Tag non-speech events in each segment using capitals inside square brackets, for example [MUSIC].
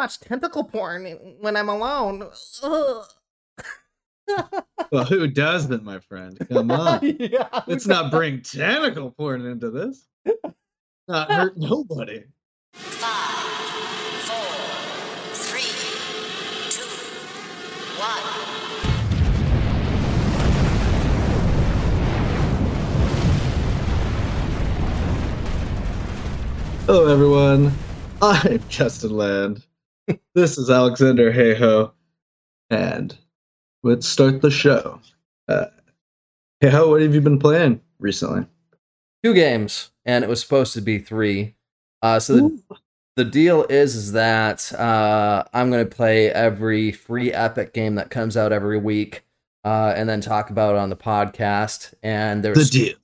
watch tentacle porn when I'm alone. [LAUGHS] Well, who doesn't, my friend? Come on. [LAUGHS] yeah, Let's not bring tentacle porn into this. Not hurt [LAUGHS] nobody. Five, four, three, two, one. Hello, everyone. I'm Justin Land. [LAUGHS] this is Alexander Hayho. And let's start the show. Uh, Hayho, what have you been playing recently? two games, and it was supposed to be three. Uh, so the, the deal is is that uh, I'm going to play every free Epic game that comes out every week, uh, and then talk about it on the podcast. And The there's deal.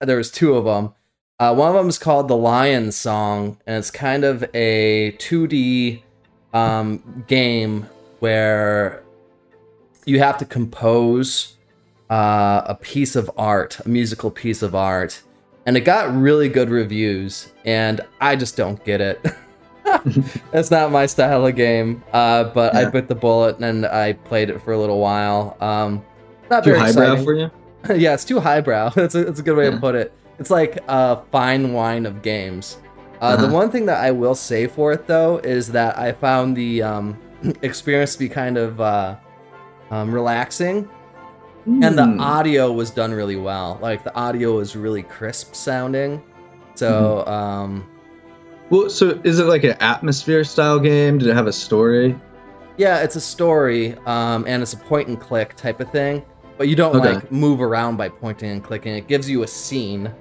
there was two of them. Uh, one of them is called the Lion Song, and it's kind of a 2D um, game where you have to compose uh, a piece of art, a musical piece of art, and it got really good reviews. And I just don't get it. [LAUGHS] That's not my style of game, uh, but I bit the bullet and I played it for a little while. Um, not Too very highbrow exciting. for you? [LAUGHS] yeah, it's too highbrow. [LAUGHS] That's a, that's a good way Yeah. to put it. It's like a fine wine of games. Uh, The Uh-huh. one thing that I will say for it though is that I found the um, [CLEARS THROAT] experience to be kind of uh, um, relaxing, and the Hmm. audio was done really well. Like the audio was really crisp sounding. So Mm-hmm. um, Well, so is it like an atmosphere style game? Did it have a story? yeah, it's a story, um, and it's a point and click type of thing. But you don't Okay. like move around by pointing and clicking. It gives you a scene,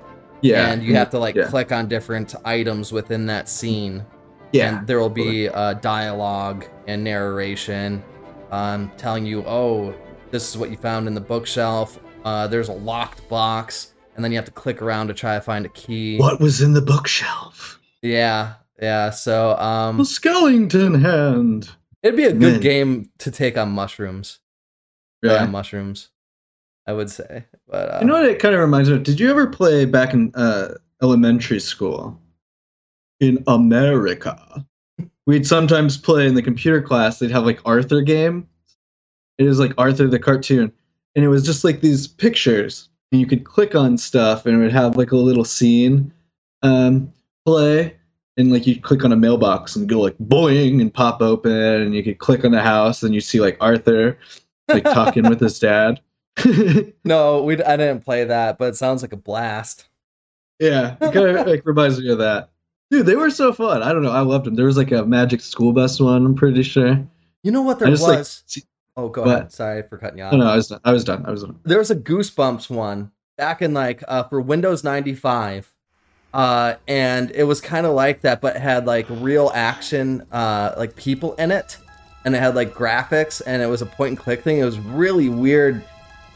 Yeah. and you have to like yeah. click on different items within that scene Yeah. and there will be uh, dialogue and narration um, telling you oh this is what you found in the bookshelf uh, there's a locked box and then you have to click around to try to find a key What was in the bookshelf? yeah yeah so The um, Skellington hand. it'd be a good Man. game to take on mushrooms Really? yeah mushrooms i would say but uh, You know what it kind of reminds me of? Did you ever play back in uh, elementary school in America? We'd sometimes play in the computer class. They'd have like Arthur game. It was like Arthur the cartoon, and it was just like these pictures, and you could click on stuff, and it would have like a little scene um, play, and like you click on a mailbox and go like boing and pop open, and you could click on the house, and you see like Arthur like talking with his dad. [LAUGHS] no we i didn't play that but it sounds like a blast Yeah, it kind of like reminds me of that. Dude, they were so fun. I don't know. I loved them. There was like a Magic School Bus one. I'm pretty sure. you know what there I was like. oh go what? ahead sorry for cutting you off no, I was done. I was done. I was done. there was a goosebumps one back in like uh for windows 95 uh and it was kind of like that but had like real action uh like people in it and it had like graphics and it was a point and click thing it was really weird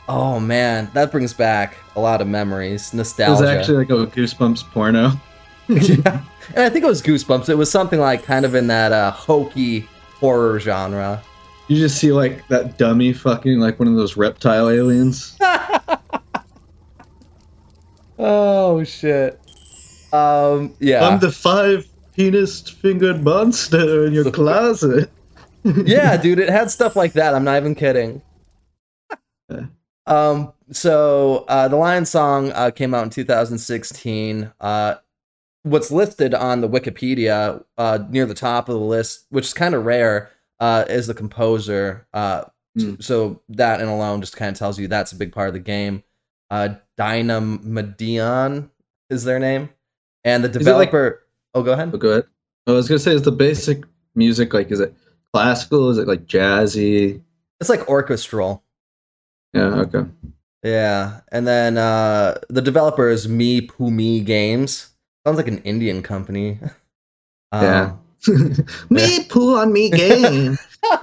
oh man that brings back a lot of memories nostalgia. It was actually like a Goosebumps porno. [LAUGHS] [LAUGHS] yeah. and i think it was goosebumps it was something like kind of in that uh hokey horror genre You just see like that dummy fucking like one of those reptile aliens. [LAUGHS] oh shit um yeah I'm the five penis fingered monster in your closet. yeah, dude, it had stuff like that. I'm not even kidding. Um, so uh, the Lion Song uh, came out in 2016. Uh, what's listed on the Wikipedia uh, near the top of the list, which is kind of rare, uh, is the composer. Uh, Hmm. So that and alone just kind of tells you that's a big part of the game. Uh, Dynamedion is their name, and the it like- developer. oh, go ahead. Oh, go ahead. I was gonna say, is the basic music like is it classical? Is it like jazzy? It's like orchestral. Yeah. Okay. Yeah, and then uh, the developer is Mi'pu'mi Games. Sounds like an Indian company. [LAUGHS] Yeah. Um, [LAUGHS] me poo on me game. [LAUGHS]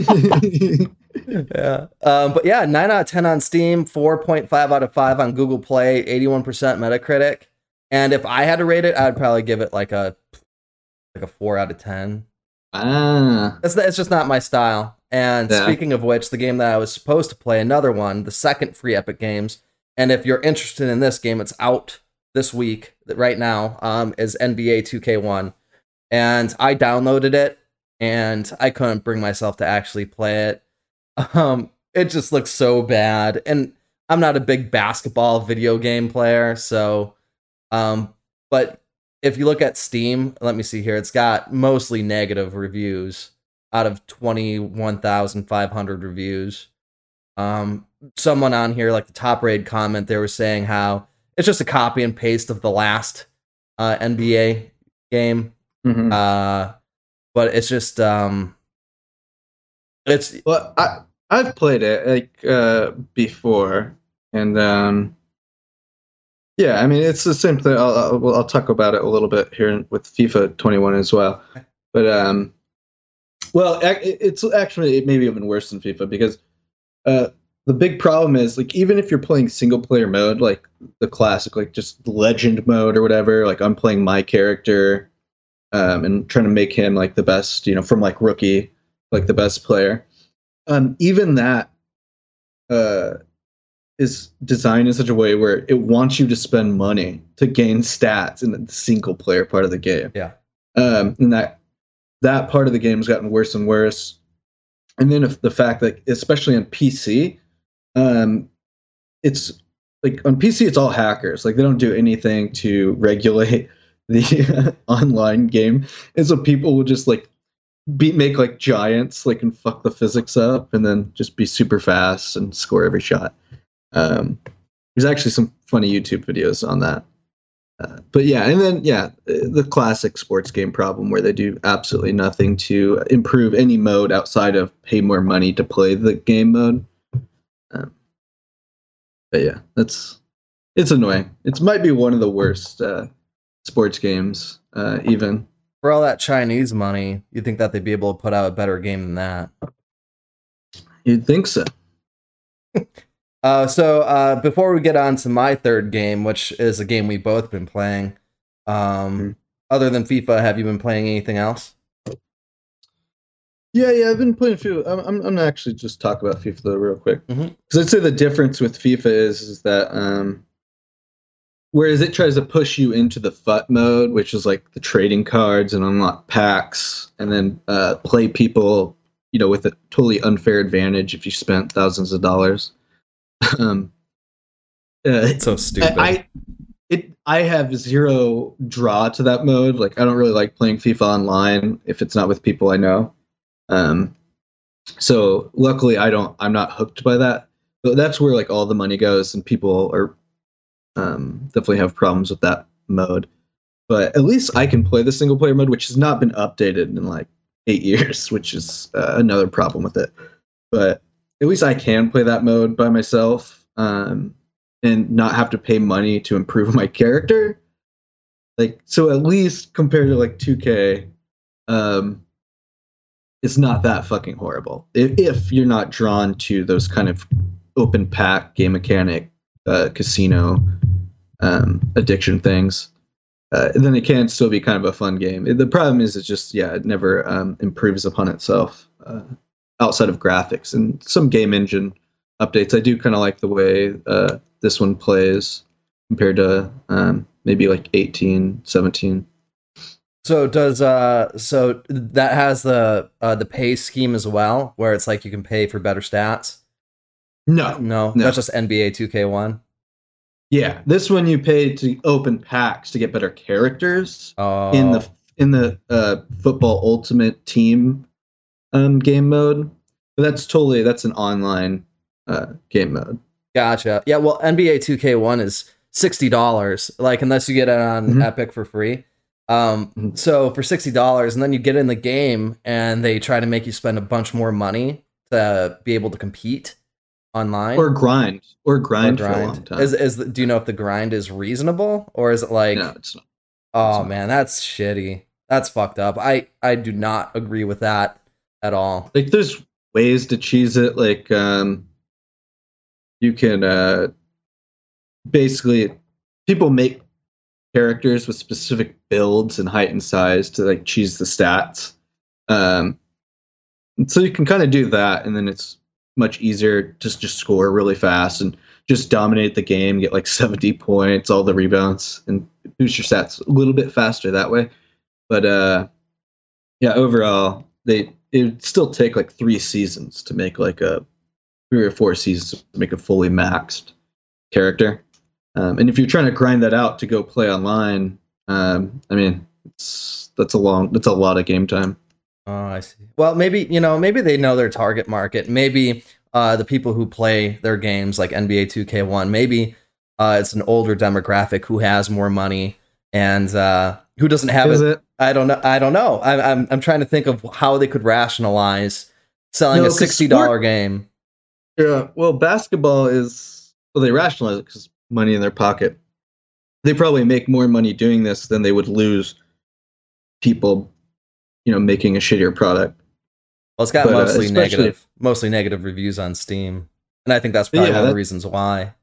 yeah. Um, but yeah, nine out of ten on Steam, four point five out of five on Google Play, eighty-one percent Metacritic. And if I had to rate it, I'd probably give it like a like a four out of ten. Ah. It's it's just not my style. And Yeah. speaking of which, the game that I was supposed to play, another one, the second free Epic Games. And if you're interested in this game, it's out this week right now. Um, is NBA 2K1, and I downloaded it and I couldn't bring myself to actually play it. [LAUGHS] Um, it just looks so bad, and I'm not a big basketball video game player, so um, but if you look at Steam, let me see here, it's got mostly negative reviews out of 21,500 reviews. Um, someone on here, like the top rated comment, they were saying how it's just a copy and paste of the last uh, NBA game. Mhm. Uh, but it's just um, it's Well, I I've played it like uh before, and um, yeah, I mean it's the same thing. I'll I'll, I'll talk about it a little bit here with FIFA 21 as well, but um, well, it's actually it maybe even worse than FIFA because uh the big problem is like even if you're playing single player mode like the classic like just legend mode or whatever like i'm playing my character um, and trying to make him like the best you know from like rookie like the best player um, even that uh, is designed in such a way where it wants you to spend money to gain stats in the single player part of the game Yeah. um, and that that part of the game has gotten worse and worse and then if the fact that especially on pc um, it's like on PC, it's all hackers. Like they don't do anything to regulate [LAUGHS] the online game, and so people will just like be make like giants, like and fuck the physics up, and then just be super fast and score every shot. Um, there's actually some funny YouTube videos on that. Uh, but yeah, and then yeah, the classic sports game problem where they do absolutely nothing to improve any mode outside of pay more money to play the game mode. Um, but yeah, that's it's annoying. It might be one of the worst uh, sports games, uh, even. for all that Chinese money, you think that they'd be able to put out a better game than that. You'd think so. [LAUGHS] Uh, so uh, before we get on to my third game, which is a game we've both been playing, um, Mhm. other than FIFA, have you been playing anything else? Yeah, yeah, I've been playing FIFA. I'm, I'm, I'm gonna actually just talk about FIFA though, real quick. Because Mhm. I'd say the difference with FIFA is, is that um, whereas it tries to push you into the FUT mode, which is like the trading cards and unlock packs, and then uh, play people, you know, with a totally unfair advantage if you spent thousands of dollars. Um, uh, It's so stupid. I, I it I have zero draw to that mode. Like I don't really like playing FIFA online if it's not with people I know. Um so luckily I don't I'm not hooked by that. But that's where like all the money goes and people are um definitely have problems with that mode. But at least I can play the single player mode which has not been updated in like 8 [LAUGHS] years, which is uh, another problem with it. But at least I can play that mode by myself. Um and not have to pay money to improve [LAUGHS] my character. Like so at least compared to like 2K, um it's not that fucking horrible. If, if you're not drawn to those kind of open pack game mechanic uh, casino um, addiction things, uh, then it can still be kind of a fun game. The problem is it's just yeah, it never um, improves upon itself uh, outside of graphics and some game engine updates. I do kind of like the way uh, this one plays compared to um, maybe like 18, 17. so does uh, so that has the uh the pay scheme as well, where it's like you can pay for better stats. No, No, No. that's just NBA 2K1. yeah, this one you pay to open packs to get better characters Oh, in the in the uh, football ultimate team um, game mode. But that's totally that's an online uh, game mode. Gotcha. Yeah, well, NBA 2K1 is sixty dollars. Like unless you get it on Mhm. Epic for free. Um, Mhm. so for sixty dollars, and then you get in the game, and they try to make you spend a bunch more money to be able to compete online Or grind, or Or grind, for a long grind. time. Is is the, do you know if the grind is reasonable or is it like? no, it's not. oh not. man, that's shitty. That's fucked up. I I do not agree with that at all. like there's ways to cheese it like um you can uh basically people make characters with specific builds and height and size to like cheese the stats um so you can kind of do that and then it's much easier to just score really fast and just dominate the game get like [LAUGHS] 70 points all the rebounds and boost your stats a little bit faster that way but uh yeah overall they it would still take like three seasons to make like a three or four seasons to make a fully maxed character. Um, and if you're trying to grind that out to go play online, um, I mean, it's that's a long that's a lot of game time. Oh, I see. Well, maybe you know, maybe they know their target market. Maybe uh, the people who play their games like NBA 2K1. Maybe uh, it's an older demographic who has more money and uh, who doesn't have Is it. it? I don't know. I don't know. I'm, I'm I'm trying to think of how they could rationalize selling No, a sixty dollar game. Yeah. Well, basketball is well, they rationalize it because money in their pocket. They probably make more money doing this than they would lose people, you know, making a shittier product. Well, it's got But, uh, mostly especially- negative, mostly negative reviews on Steam, and I think that's probably Yeah, one of the reasons why.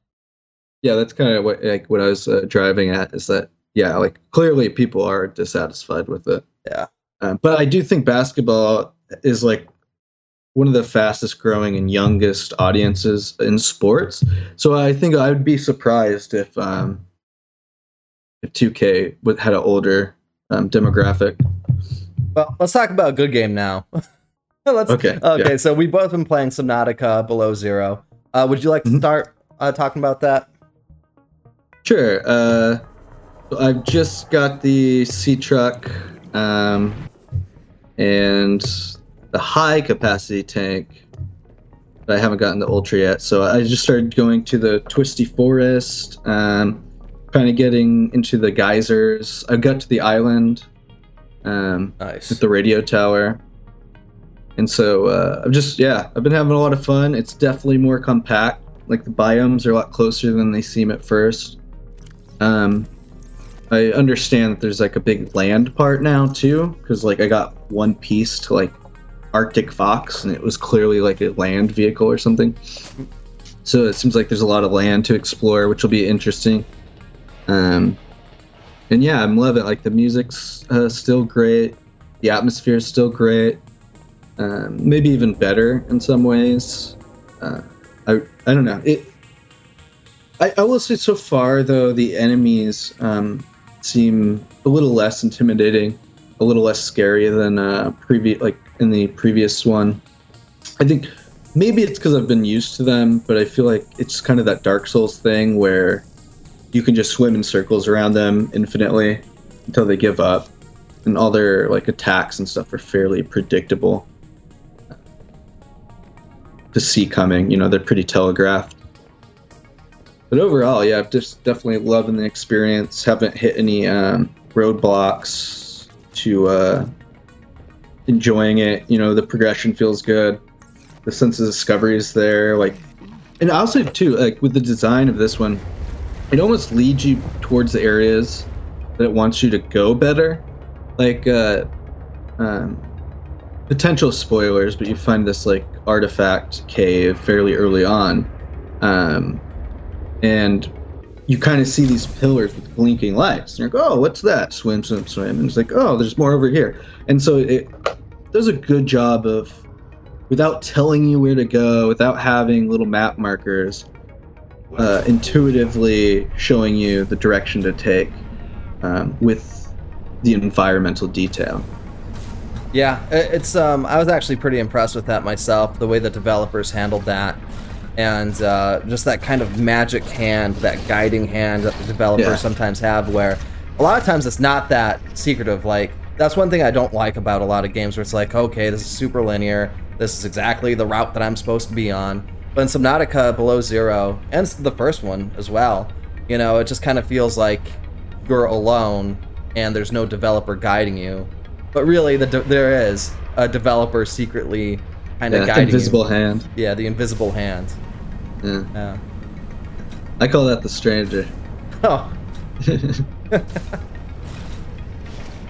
Yeah, that's kind of what like what I was uh, driving at is that yeah, like clearly people are dissatisfied with it. Yeah. Um, but I do think basketball is like one of the fastest growing and youngest audiences in sports. So I think I would be surprised if um, if 2K would had an older um, demographic. Well, let's talk about a good game now. [LAUGHS] let's Okay, Okay, yeah. so we've both been playing Subnautica Below Zero. Uh, would you like to Mhm. start uh, talking about that? Sure. Uh, I've just got the sea truck um, and the high capacity tank. But I haven't gotten the ultra yet. So I just started going to the twisty forest, um, kind of getting into the geysers. I got to the island um, Nice. with the radio tower. And so uh, I've just, yeah, I've been having a lot of fun. It's definitely more compact. Like the biomes are a lot closer than they seem at first. Um, I understand that there's like a big land part now too, because like I got one piece to like Arctic Fox, and it was clearly like a land vehicle or something. So it seems like there's a lot of land to explore, which will be interesting. Um, and yeah, I'm loving it. Like the music's uh, still great, the atmosphere is still great, um, maybe even better in some ways. Uh, I I don't know it. I, I will say so far though the enemies um, seem a little less intimidating, a little less scary than uh, previous like in the previous one. I think maybe it's because I've been used to them, but I feel like it's kind of that Dark Souls thing where you can just swim in circles around them infinitely until they give up, and all their like attacks and stuff are fairly predictable to see coming. You know, they're pretty telegraphed. But overall, yeah, I'm just definitely loving the experience. Haven't hit any um, roadblocks to uh, enjoying it. You know, the progression feels good. The sense of discovery is there. Like, and also too, like with the design of this one, it almost leads you towards the areas that it wants you to go better. Like, uh, um, potential spoilers, but you find this like artifact cave fairly early on, um, and you kind of see these pillars with blinking lights. And you're like, oh, what's that? Swim, swim, swim. And it's like, oh, there's more over here. And so it does a good job of, without telling you where to go, without having little map markers, uh, intuitively showing you the direction to take um, with the environmental detail. Yeah, it's um I was actually pretty impressed with that myself, the way the developers handled that. And uh, just that kind of magic hand, that guiding hand that the developers Yeah. sometimes have, where a lot of times it's not that secretive. Like, that's one thing I don't like about a lot of games where it's like, okay, this is super linear. This is exactly the route that I'm supposed to be on. But in Subnautica Below Zero, and the first one as well, you know, it just kind of feels like you're alone and there's no developer guiding you. But really, the de- there is a developer secretly kind of Yeah, guiding invisible you. hand. Yeah, the invisible hand. Yeah. Yeah. I call that the stranger. [LAUGHS] Oh. [LAUGHS]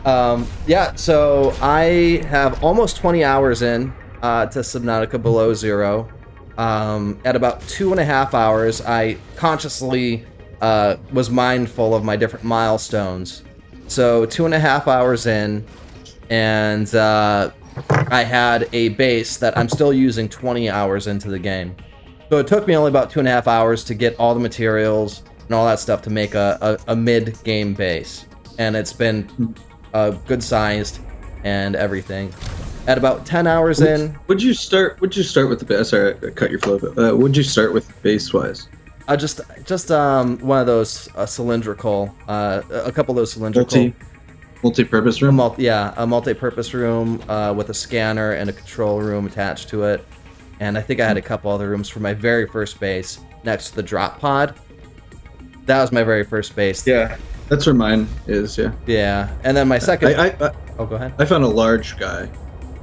um, yeah, so I have almost 20 hours in uh, to Subnautica Below Zero. Um, at about two and a half hours, I consciously uh, was mindful of my different milestones. So, two and a half hours in, and uh, I had a base that I'm still using 20 hours into the game. So it took me only about two and a half hours to get all the materials and all that stuff to make a, a, a mid-game base, and it's been uh, good sized and everything. at about 10 hours in, Would you start? Would you start with the base? Sorry, I cut your flow. But uh, would you start with base wise? I just just um one of those uh, cylindrical, uh, a couple of those cylindrical. Multi, multi-purpose A room. yeah, a multi-purpose room uh, with a scanner and a control room attached to it. And I think I had a couple other rooms for my very first base next to the drop pod. That was my very first base. yeah, that's where mine is. Yeah. Yeah. And then my second. I, I, I oh, go ahead. I found a large guy,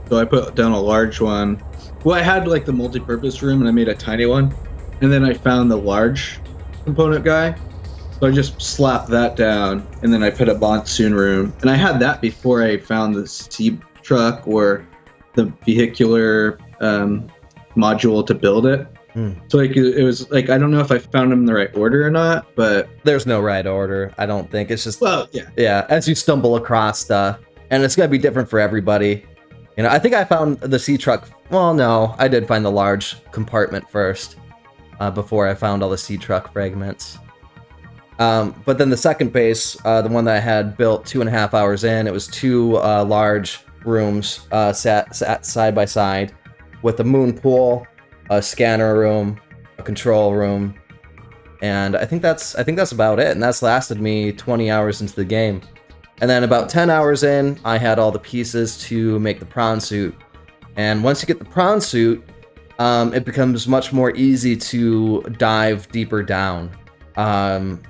so I put down a large one. Well, I had like the multi-purpose room, and I made a tiny one, and then I found the large component guy. So I just slapped that down, and then I put a monsoon room, and I had that before I found the sea truck or the vehicular um, module to build it. Hmm. So like it was like I don't know if I found them in the right order or not, but There's no right order. I don't think. It's just well, yeah, yeah, as you stumble across stuff, and it's gonna be different for everybody. You know, I think I found the sea truck. Well, no, I did find the large compartment first, uh, before I found all the sea truck fragments. Um, but then the second base, uh, the one that I had built two and a half hours in, it was two uh, large rooms uh, sat, sat side by side, with a moon pool, a scanner room, a control room, and I think that's I think that's about it. And that's lasted me 20 hours into the game. And then about 10 hours in, I had all the pieces to make the prawn suit. And once you get the prawn suit, um, it becomes much more easy to dive deeper down. Um,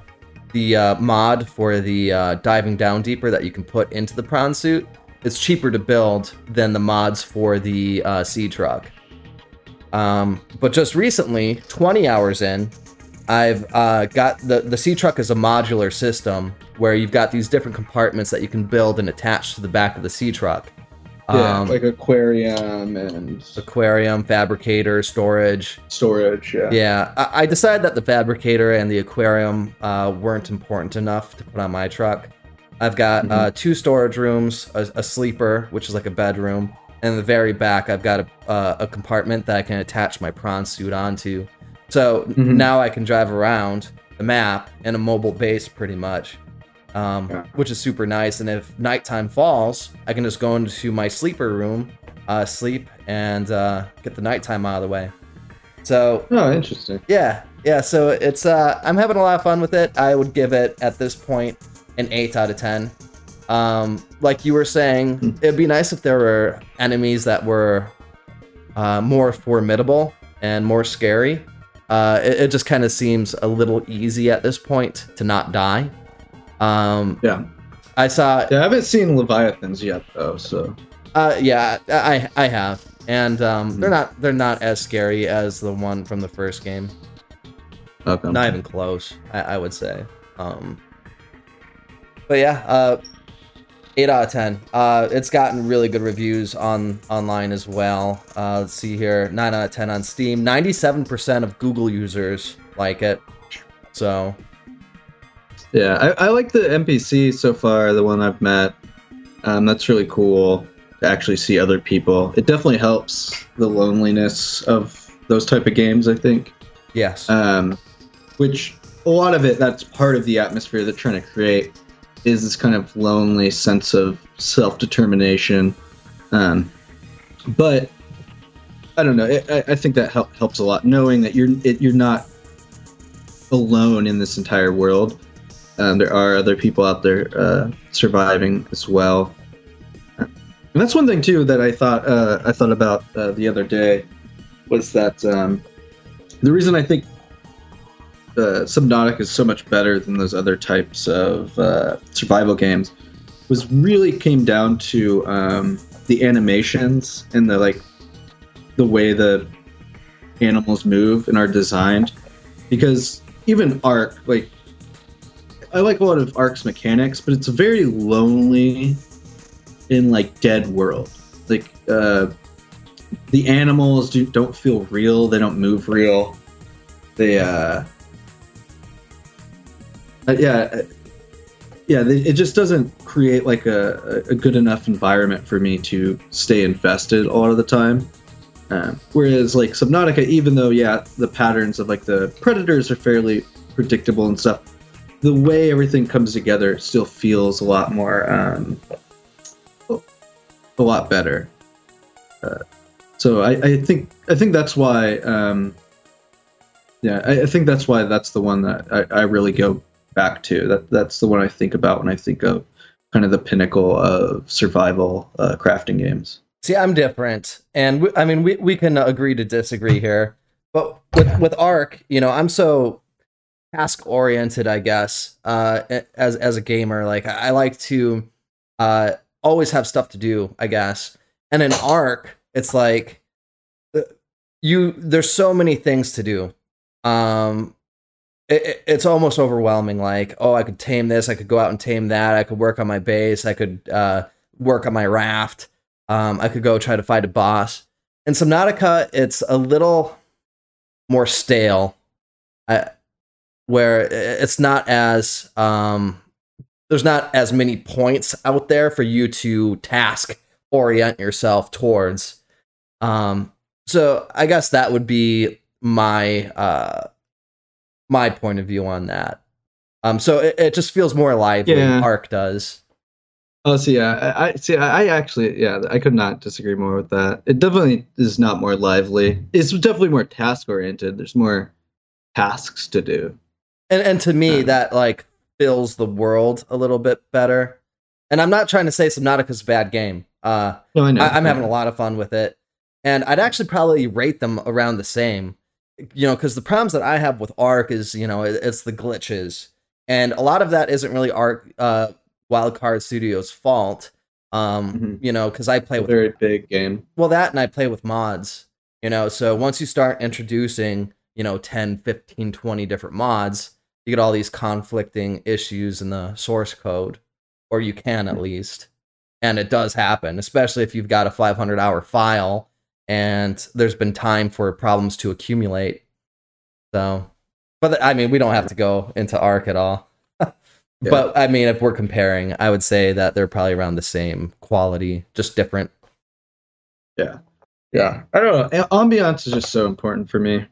the uh, mod for the uh, diving down deeper that you can put into the prawn suit, it's cheaper to build than the mods for the uh, sea truck. Um, but just recently, 20 hours in, I've uh, got the the sea truck is a modular system where you've got these different compartments that you can build and attach to the back of the sea truck. Yeah, Um, like aquarium and aquarium, fabricator, storage. storage. Yeah. Yeah, I, I decided that the fabricator and the aquarium uh, weren't important enough to put on my truck. I've got uh, two storage rooms, a, a sleeper, which is like a bedroom, and in the very back, I've got a, uh, a compartment that I can attach my prawn suit onto. So Mhm. now I can drive around the map in a mobile base pretty much, um, Yeah. which is super nice. And if nighttime falls, I can just go into my sleeper room, uh, sleep, and uh, get the nighttime out of the way. So Oh, interesting. yeah, yeah. So it's uh, I'm having a lot of fun with it. I would give it at this point an eight out of ten. Um, like you were saying, Hmm. it'd be nice if there were enemies that were uh, more formidable and more scary. Uh, it, it just kind of seems a little easy at this point to not die. Um, Yeah. I saw Yeah, I haven't seen Leviathans yet though, so uh, yeah, I I have, and um, Hmm. they're not they're not as scary as the one from the first game. okay. Not even close, I, I would say. Um, but yeah, uh, eight out of ten. Uh, it's gotten really good reviews on online as well. Uh, let's see here, nine out of ten on Steam. Ninety-seven percent of Google users like it. So Yeah, I, I like the NPC so far, the one I've met. Um, that's really cool to actually see other people. It definitely helps the loneliness of those type of games, I think. yes, Um, which a lot of it, that's part of the atmosphere they're trying to create, is this kind of lonely sense of self-determination. Um, but I don't know. It, I, I think that help, helps a lot, knowing that you're it, you're not alone in this entire world. Um, there are other people out there uh, surviving as well. And that's one thing too that I thought uh, I thought about uh, the other day was that um, the reason I think uh, is so much better than those other types of uh, survival games was really came down to um, the animations and the like the way the animals move and are designed because even Ark like I like a lot of Ark's mechanics but it's very lonely in like dead world. Like uh the animals do, don't feel real. They don't move real. They uh, uh yeah uh, yeah they, it just doesn't create like a, a good enough environment for me to stay invested a lot of the time. Um, whereas like subnautica even though yeah the patterns of like the predators are fairly predictable and stuff the way everything comes together still feels a lot more um, a lot better Uh, so I, I think I think that's why. Um, yeah, I, I think that's why that's the one that I, I really go back to. That that's the one I think about when I think of kind of the pinnacle of survival uh, crafting games. See, I'm different, and we, I mean, we we can agree to disagree here. But with with Ark, you know, I'm so task oriented, I guess. Uh, as as a gamer, like I, like to uh always have stuff to do, I guess. And in Ark, it's like uh, you there's so many things to do. Um, it- it's almost overwhelming. Like, oh, I could tame this, I could go out and tame that, I could work on my base, I could uh work on my raft. Um, I could go try to fight a boss. In Subnautica, it's a little more stale, I, where it's not as um, there's not as many points out there for you to task orient yourself towards. Um, so I guess that would be my uh, my point of view on that. Um, so it, it just feels more lively. Yeah. Ark does. Oh, so yeah, I, I see. I, I actually, yeah, I could not disagree more with that. It definitely is not more lively. It's definitely more task oriented. There's more tasks to do. And and to me that like fills the world a little bit better and i'm not trying to say subnautica's a bad game uh No, I know. I, i'm having a lot of fun with it and i'd actually probably rate them around the same you know because the problems that i have with Ark is you know it- it's the glitches and a lot of that isn't really Ark uh wildcard studios fault um Mhm. you know because i play a with very big game. well that and i play with mods you know so once you start introducing you know 10 15 20 different mods you get all these conflicting issues in the source code or you can at hmm. least and it does happen especially if you've got a 500 hour file and there's been time for problems to accumulate so but i mean we don't have to go into Ark at all [LAUGHS] but i mean if we're comparing i would say that they're probably around the same quality just different Yeah, Yeah. I don't know. Ambiance is just so important for me.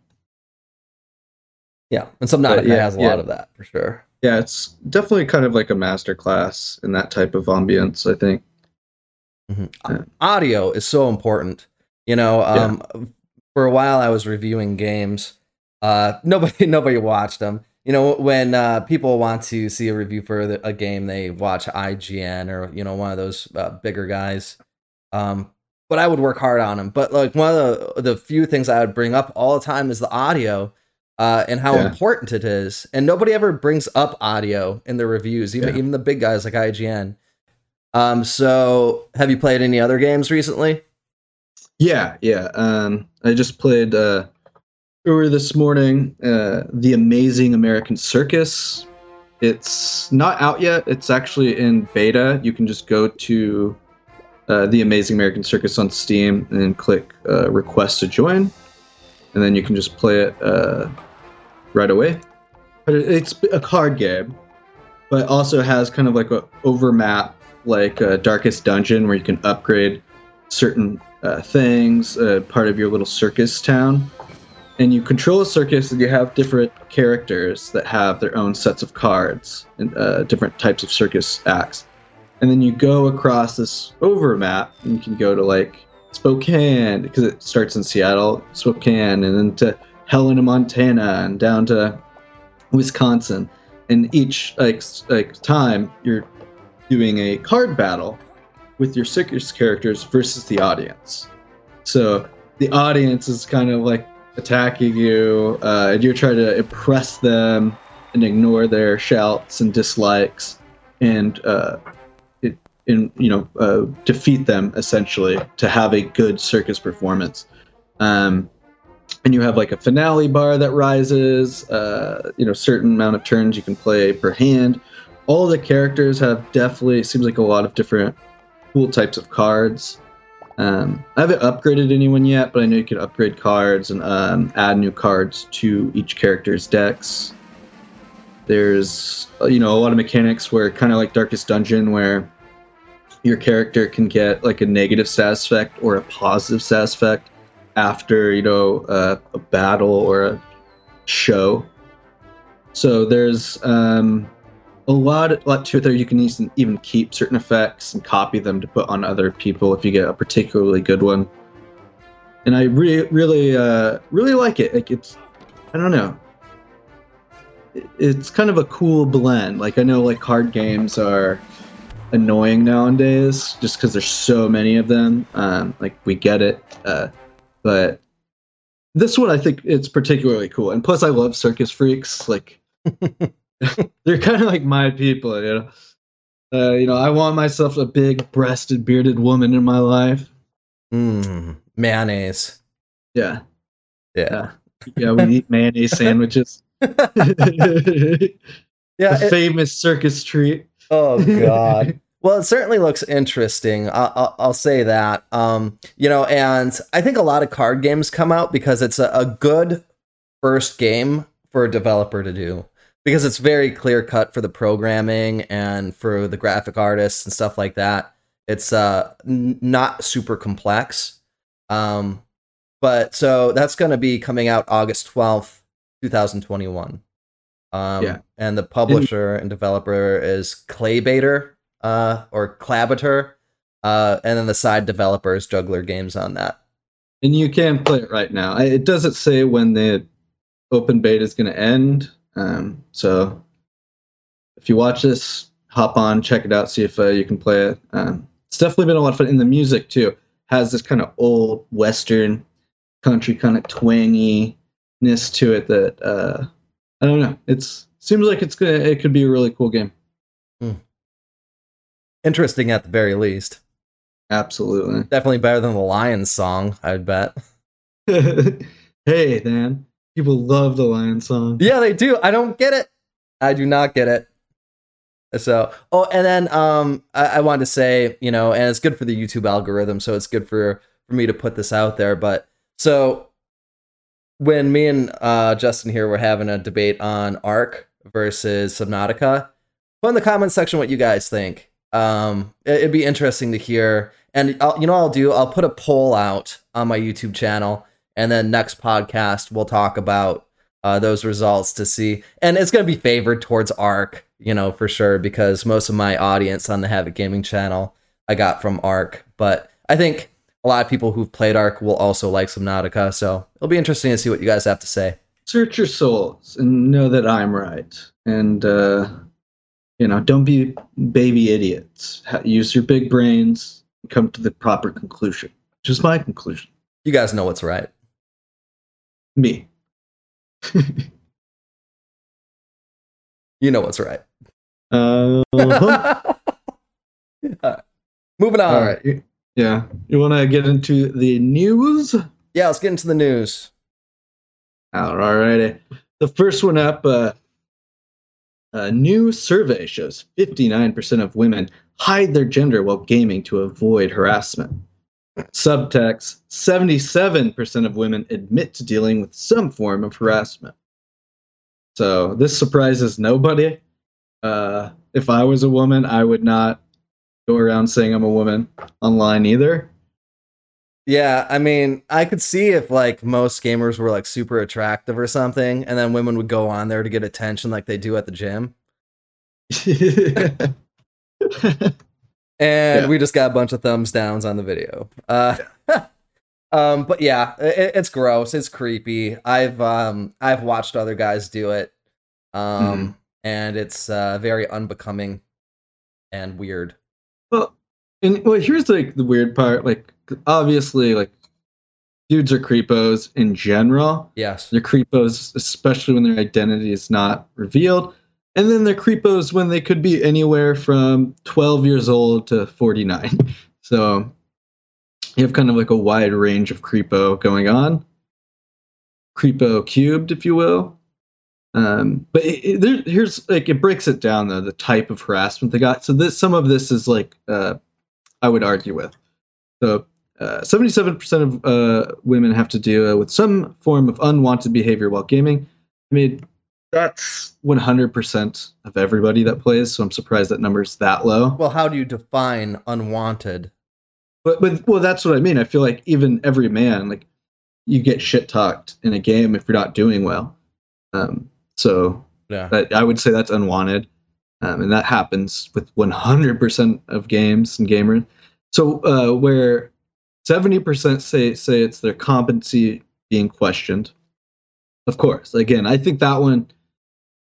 Yeah, and Subnautica yeah, has a yeah. lot of that for sure. Yeah, it's definitely kind of like a master class in that type of ambience. I think. Yeah. Audio is so important. You know, um, for a while I was reviewing games. Uh, [LAUGHS] nobody nobody watched them. You know, when uh, people want to see a review for the, a game, they watch IGN or you know one of those uh, bigger guys. Um, but I would work hard on them. But like one of the the few things I would bring up all the time is the audio. Uh, and how Yeah. important it is, and nobody ever brings up audio in their reviews, even Yeah. even the big guys like IGN. Um, so have you played any other games recently? Yeah, yeah. Um, I just played uh, earlier this morning. Uh, the Amazing American Circus. It's not out yet. It's actually in beta. You can just go to uh, the Amazing American Circus on Steam and click uh, Request to Join, and then you can just play it uh, right away. But it's a card game, but also has kind of like a overmap, like uh, Darkest Dungeon, where you can upgrade certain uh, things, uh, part of your little circus town. And you control a circus, and you have different characters that have their own sets of cards and uh, different types of circus acts. And then you go across this overmap, and you can go to like Spokane because it starts in Seattle, Spokane, and then to Helena, Montana, and down to Wisconsin. And each like like time, you're doing a card battle with your circus characters versus the audience. So the audience is kind of like attacking you, uh, and you're trying to impress them and ignore their shouts and dislikes, and uh, it, you know uh, defeat them essentially to have a good circus performance. Um, and you have like a finale bar that rises. Uh, you know, certain amount of turns you can play per hand. All the characters have definitely seems like a lot of different cool types of cards. Um, I haven't upgraded anyone yet, but I know you can upgrade cards and um, add new cards to each character's decks. There's, uh, you know, a lot of mechanics where kind of like Darkest Dungeon, where your character can get like a negative status effect or a positive status effect after, you know, uh, a battle or a show. So there's um, a lot, lot to it there. You can even even keep certain effects and copy them to put on other people if you get a particularly good one. and I re- really, uh, really like it. Like it's, I don't know, it's kind of a cool blend. Like I know, like card games are annoying nowadays, just because there's so many of them. Um, like we get it, uh, but this one I think it's particularly cool. And plus, I love circus freaks. Like [LAUGHS] they're kind of like my people, you know. Uh, you know, I want myself a big breasted, bearded woman in my life. Mm, mayonnaise. Yeah, Yeah. yeah, we eat mayonnaise [LAUGHS] sandwiches. [LAUGHS] Yeah. the it- famous circus treat. oh God. Well, it certainly looks interesting. I'll, I'll say that. Um, you know, and I think a lot of card games come out because it's a, a good first game for a developer to do because it's very clear cut for the programming and for the graphic artists and stuff like that. It's uh n- not super complex. Um, but so that's going to be coming out August twelfth, two thousand twenty one. Um, Yeah. and the publisher and developer is Claybaiter, uh, or Klabater, uh, and then the side developers Juggler Games on that. And you can play it right now. It doesn't say when the open beta is going to end. Um, so if you watch this, hop on, check it out, see if uh, you can play it. Um, it's definitely been a lot of fun. And the music too has this kind of old Western country kind of twanginess to it that uh, I don't know. It's seems like it's gonna it could be a really cool game. Interesting at the very least. Absolutely. Definitely better than the Lions song, I'd bet. [LAUGHS] hey, man, people love the Lion song. Yeah, they do. I don't get it. I do not get it. So, oh, and then um, I, I wanted to say, you know, and it's good for the YouTube algorithm, so it's good for for me to put this out there. But so when me and uh, Justin here were having a debate on Ark versus Subnautica, put in the comment section what you guys think. Um, it, would be interesting to hear. And I'll, you know, I'll do. I'll put a poll out on my YouTube channel, and then next podcast we'll talk about uh, those results to see. And it's going to be favored towards Ark, you know, for sure, because most of my audience on the Havoc Gaming channel I got from Ark. But I think a lot of people who've played Ark will also like Subnautica. So it'll be interesting to see what you guys have to say. Search your souls and know that I'm right. And, uh, you know, don't be baby idiots. Use your big brains and come to the proper conclusion, which is my conclusion. You guys know what's right. Me. You know what's right. [LAUGHS] Uh, Yeah. Moving on. all right. Yeah. You want to get into the news? Yeah, let's get into the news. All righty. The first one up uh, a new survey shows 59% of women hide their gender while gaming to avoid harassment. Subtext 77% of women admit to dealing with some form of harassment. So this surprises nobody. Uh, if I was a woman, I would not go around saying I'm a woman online either. Yeah, I mean, I could see if like most gamers were like super attractive or something, and then women would go on there to get attention like they do at the gym. [LAUGHS] and Yeah. we just got a bunch of thumbs downs on the video. Uh, [LAUGHS] um, but yeah, it, it's gross. It's creepy. I've um, I've watched other guys do it, um, and it's uh, very unbecoming and weird. Well, and well, here's like the weird part. Like, obviously, like dudes are creepos in general. Yes. They're creepos, especially when their identity is not revealed. And then they're creepos when they could be anywhere from 12 years old to 49. [LAUGHS] So you have kind of like a wide range of creepo going on. Creepo cubed, if you will. Um, but it, it, there, here's like it breaks it down though the type of harassment they got. So this some of this is like uh, I would argue with. So uh, 77% of uh, women have to deal with some form of unwanted behavior while gaming. I mean, that's 100% of everybody that plays, so I'm surprised that number's that low. Well, how do you define unwanted? But, but well, that's what I mean. I feel like even every man, like, you get shit talked in a game if you're not doing well. Um, so Yeah. that, I would say that's unwanted. Um, and that happens with 100% of games and gamers. So uh, where Seventy percent say say it's their competency being questioned. Of course, again, I think that one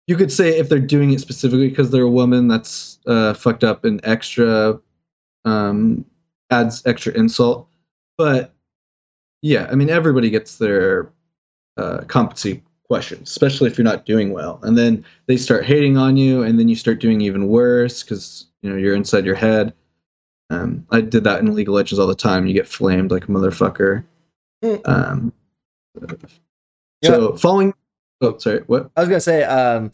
you could say if they're doing it specifically because they're a woman, that's uh, fucked up and extra um, adds extra insult. But yeah, I mean, everybody gets their uh, competency questions, especially if you're not doing well, and then they start hating on you, and then you start doing even worse because you know you're inside your head. Um, I did that in League of Legends all the time. You get flamed like a motherfucker. Mm. Um, Yeah. so following. Oh, sorry. What? I was gonna say, um,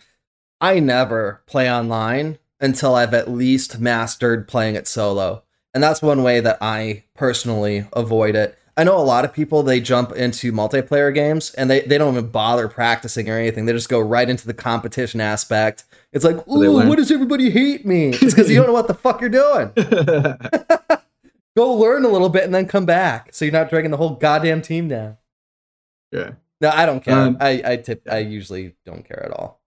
I never play online until I've at least mastered playing it solo, and that's one way that I personally avoid it. I know a lot of people they jump into multiplayer games and they, they don't even bother practicing or anything. They just go right into the competition aspect. It's like, ooh, what does everybody hate me? It's because you don't know what the fuck you're doing. [LAUGHS] [LAUGHS] Go learn a little bit and then come back, so you're not dragging the whole goddamn team down. yeah. No, I don't care. Um, I I tip. I usually don't care at all.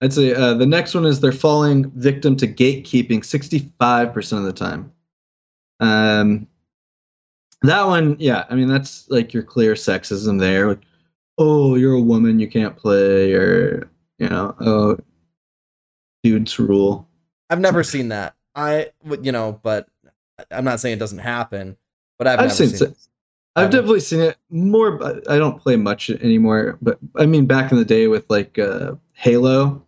I'd say uh, the next one is they're falling victim to gatekeeping 65% of the time. Um, that one, yeah, I mean, that's like your clear sexism there. Like, oh, you're a woman, you can't play, or, you know, oh, dudes rule. I've never seen that. I would, you know, but I'm not saying it doesn't happen. But I've, I've, never seen, seen. se- I've I've- definitely seen it more. I don't play much anymore, but I mean, back in the day with like uh, Halo,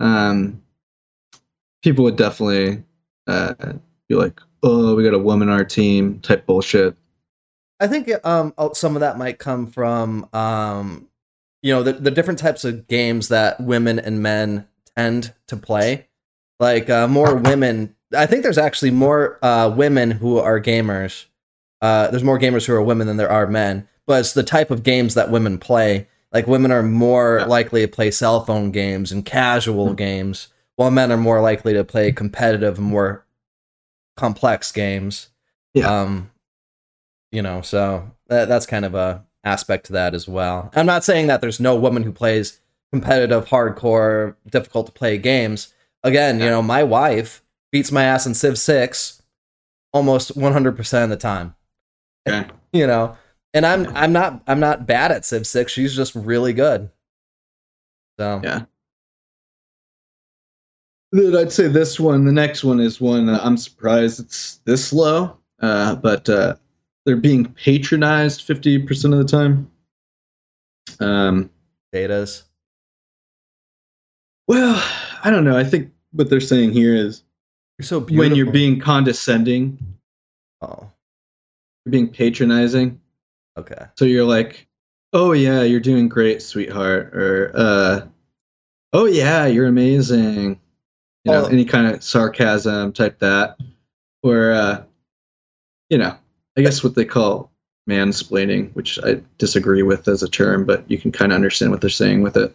um, people would definitely uh, be like, "Oh, we got a woman on our team," type bullshit. I think um oh, some of that might come from um you know the the different types of games that women and men tend to play. Like uh, more [LAUGHS] women. I think there's actually more uh, women who are gamers. Uh, there's more gamers who are women than there are men. But it's the type of games that women play. Like women are more Yeah. likely to play cell phone games and casual Mhm. games, while men are more likely to play competitive more complex games. Yeah. Um, you know, so that, that's kind of a aspect to that as well. I'm not saying that there's no woman who plays competitive, hardcore, difficult to play games. Again, you know, my wife beats my ass in Civ 6 almost 100% of the time. Okay. [LAUGHS] You know, and I'm. I'm not I'm not bad at Civ 6. She's just really good. So, Yeah. Then I'd say this one. The next one is one I'm surprised it's this low, uh, but uh, they're being patronized 50% of the time. Um, betas. well, I don't know. I think what they're saying here is You're so beautiful. when you're being condescending, Oh, you're being patronizing. okay. So you're like, "Oh yeah, you're doing great, sweetheart," or uh, "Oh yeah, you're amazing." You know, Oh. any kind of sarcasm type that, or uh, you know, I guess what they call mansplaining, which I disagree with as a term, but you can kind of understand what they're saying with it.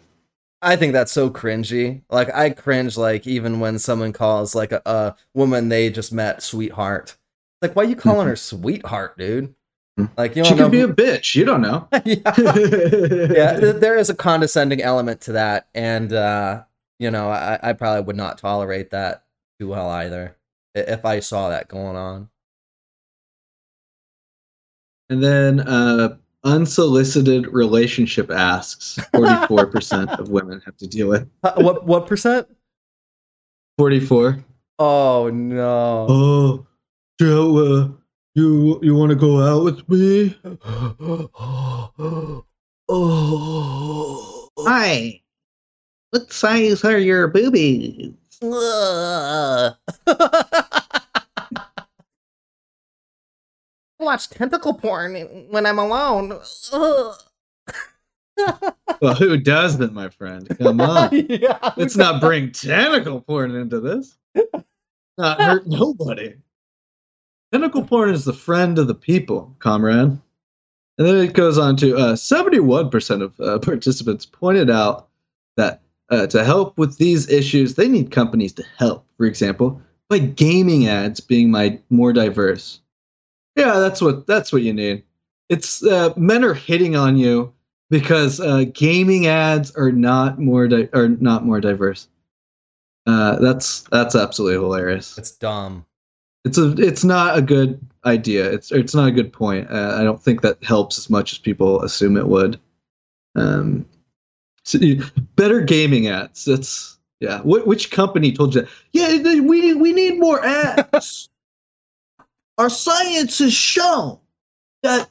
I think that's so cringy. Like I cringe like even when someone calls like a, a woman they just met sweetheart. Like why you calling her sweetheart, dude? Mhm. Like you She could be a bitch. You don't know. [LAUGHS] yeah, [LAUGHS] yeah. There is a condescending element to that, and uh, you know, I, I probably would not tolerate that too well either if I saw that going on. And then uh, unsolicited relationship asks. Forty-four percent of [LAUGHS] women have to deal with. Uh, what what percent? Forty-four. Oh no. Oh, Joe, uh, you you want to go out with me? [GASPS] oh. Hi. What size are your boobies? [LAUGHS] Watch tentacle porn when I'm alone. [LAUGHS] Well, who doesn't, my friend? Come [LAUGHS] on. yeah, Let's not bring tentacle porn into this. Not hurt nobody. Tentacle porn is the friend of the people, comrade. And then it goes on to uh, 71% of uh, participants pointed out that uh, to help with these issues, they need companies to help. For example, by gaming ads being my more diverse. Yeah, that's what that's what you need. It's uh, men are hitting on you because uh, gaming ads are not more di- are not more diverse. Uh, that's that's absolutely hilarious. It's dumb. It's a it's not a good idea. It's it's not a good point. Uh, I don't think that helps as much as people assume it would. Um, so better gaming ads. That's yeah. What which company told you? That? Yeah, we we need more ads. [LAUGHS] Our science has shown that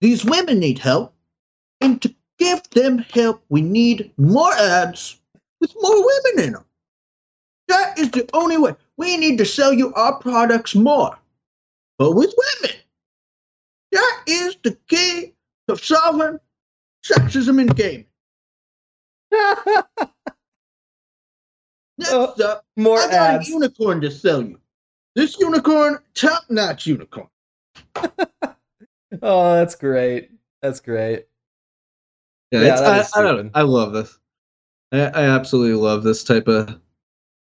these women need help, and to give them help, we need more ads with more women in them. That is the only way. We need to sell you our products more, but with women. That is the key to solving sexism in gaming. Next Oh, up, More I got ads. a unicorn to sell you. This unicorn, top notch unicorn. [LAUGHS] Oh, that's great. That's great. Yeah, Yeah, I, I don't. I love this. I, I absolutely love this type of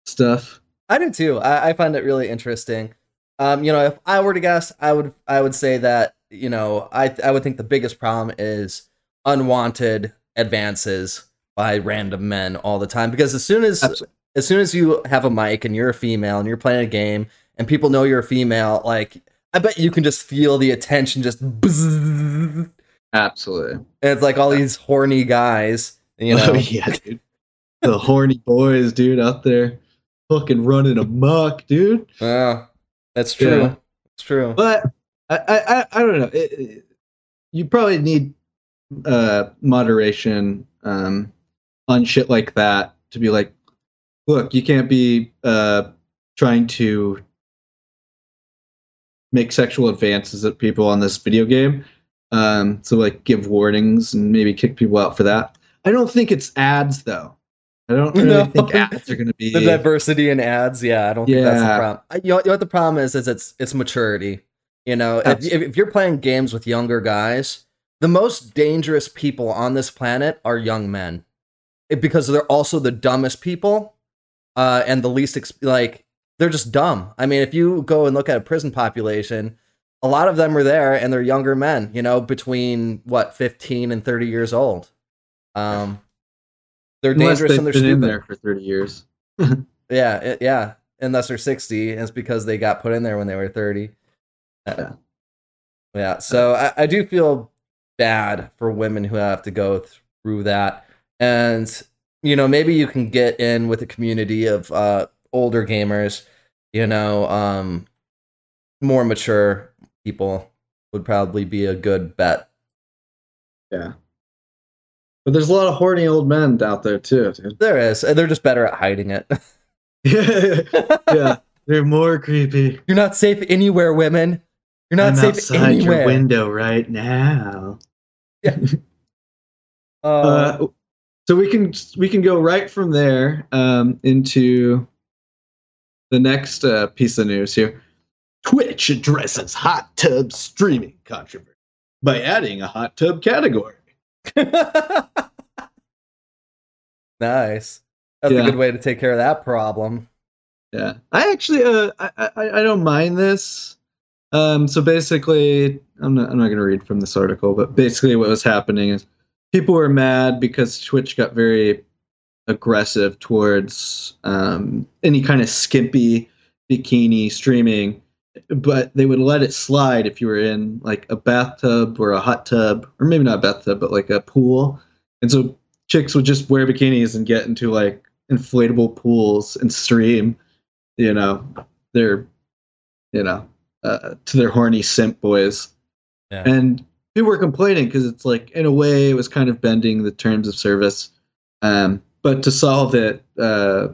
stuff. I do too. I, I find it really interesting. Um, you know, if I were to guess, I would I would say that you know I I would think the biggest problem is unwanted advances by random men all the time because as soon as Absolutely. as soon as you have a mic and you're a female and you're playing a game and people know you're a female, like I bet you can just feel the attention just and Absolutely. it's like all these horny guys, you [LAUGHS] know. Oh yeah, dude. The horny boys, dude, out there, fucking running amok, dude. Yeah, that's true. Yeah. It's true. But I, I, I, I don't know. It, it- you probably need uh, moderation um, on shit like that to be like, look, you can't be uh, trying to make sexual advances at people on this video game. Um, so like give warnings and maybe kick people out for that. I don't think it's ads though. I don't really No. think ads are going to be. the diversity in ads yeah i don't think that's the problem I- you know, you know what the problem is is it's it's maturity you know if, if you're playing games with younger guys the most dangerous people on this planet are young men It- because they're also the dumbest people uh and the least ex- like they're just dumb i mean if you go and look at a prison population a lot of them are there and they're younger men you know between what 15 and 30 years old um they're Unless dangerous and they're been stupid in there for thirty years. [LAUGHS] yeah, it, yeah. Unless they're 60, and it's because they got put in there when they were 30. Uh, Yeah. yeah. So I, I do feel bad for women who have to go through that. And, you know, maybe you can get in with a community of uh, older gamers, you know, um, more mature people would probably be a good bet. Yeah. But there's a lot of horny old men out there too, dude. There is. and They're just better at hiding it. yeah, [LAUGHS] [LAUGHS] yeah. They're more creepy. You're not safe anywhere, women. You're not I'm safe outside anywhere. your window right now. [LAUGHS] Uh, Uh, so we can we can go right from there um, into the next uh, piece of news here. Twitch addresses hot tub streaming controversy by adding a hot tub category. [LAUGHS] nice. That's a good way to take care of that problem. Yeah, I actually uh I I, I don't mind this. Um, so basically, I'm not I'm not gonna read from this article, but basically what was happening is people were mad because Twitch got very aggressive towards um, any kind of skimpy bikini streaming, but they would let it slide if you were in like a bathtub or a hot tub, or maybe not a bathtub, but like a pool. And so chicks would just wear bikinis and get into like inflatable pools and stream you know, their, you know, uh, to their horny simp boys. Yeah. And people were complaining because it's like, in a way, it was kind of bending the terms of service. Um, but to solve it, uh,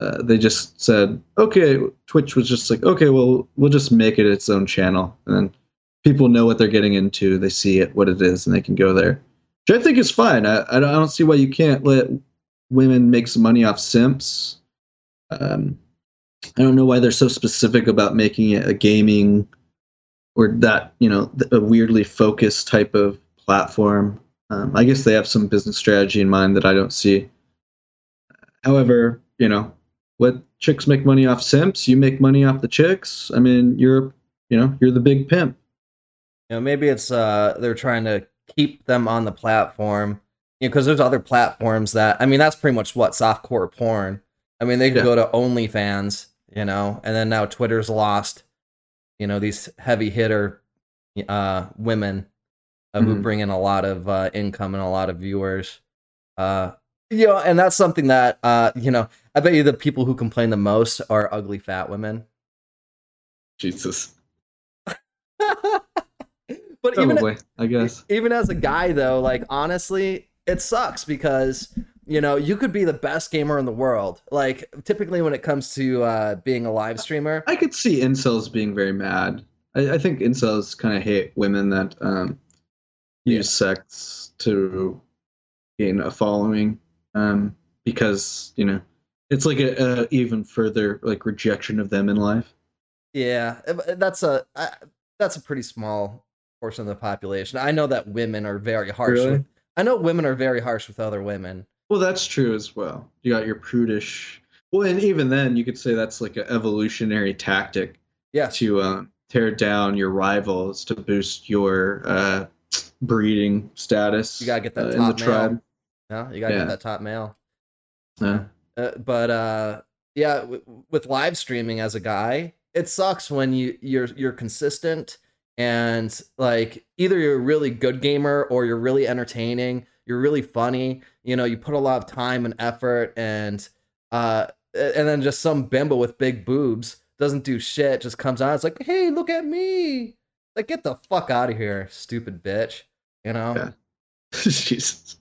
uh, they just said, okay, Twitch was just like, okay, well, we'll just make it its own channel. And then people know what they're getting into. They see it, what it is, and they can go there. Which I think is fine. I, I, don't, see why you can't let women make some money off simps. Um, I don't know why they're so specific about making it a gaming or that you know a weirdly focused type of platform. Um, I guess they have some business strategy in mind that I don't see. However, you know, what chicks make money off simps, you make money off the chicks. I mean, you're you know you're the big pimp. You know, maybe it's uh they're trying to keep them on the platform. You know, because there's other platforms that I mean that's pretty much what softcore porn. I mean they could Yeah. go to OnlyFans, you know, and then now Twitter's lost, you know these heavy hitter uh women uh, who Mhm. bring in a lot of uh income and a lot of viewers uh you know and that's something that uh you know i bet you the people who complain the most are ugly fat women Jesus. [LAUGHS] but even I guess. even as a guy though like honestly it sucks because you know you could be the best gamer in the world like typically when it comes to uh being a live streamer I could see incels being very mad. I, I think incels kind of hate women that um, use sex to gain a following um, because you know it's like a, a even further like rejection of them in life. yeah uh, that's a uh, that's a pretty small portion of the population i know that women are very harsh Really? with, i know women are very harsh with other women Well, that's true as well. You got your prudish. Well, and even then, you could say that's like an evolutionary tactic yeah to um, tear down your rivals to boost your uh, breeding status. You gotta get that uh, top in the male. tribe. no you gotta Yeah. get that top male Yeah. Uh, but uh yeah w- with live streaming as a guy it sucks when you you're you're consistent and like either you're a really good gamer or you're really entertaining you're really funny you know you put a lot of time and effort and uh and then just some bimbo with big boobs doesn't do shit just comes out it's like hey look at me like get the fuck out of here stupid bitch you know Yeah. [LAUGHS] Jesus.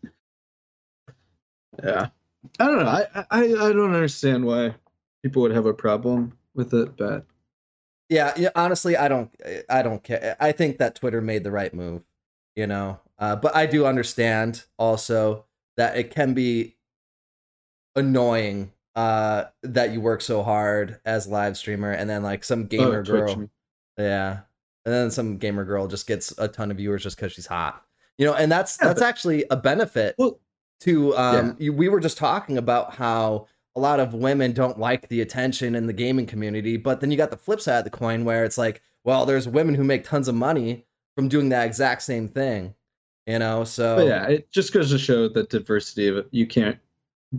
Yeah. I don't know. I, I I don't understand why people would have a problem with it, but Yeah, yeah. Honestly, I don't. I don't care. I think that Twitter made the right move. You know, uh, but I do understand also that it can be annoying uh, that you work so hard as a live streamer, and then like some gamer oh, girl, yeah, and then some gamer girl just gets a ton of viewers just because she's hot. You know, and that's Yeah, that's but- actually a benefit Well, to um you, we were just talking about how a lot of women don't like the attention in the gaming community but then you got the flip side of the coin where it's like well there's women who make tons of money from doing that exact same thing you know so but yeah, it just goes to show the diversity of. You can't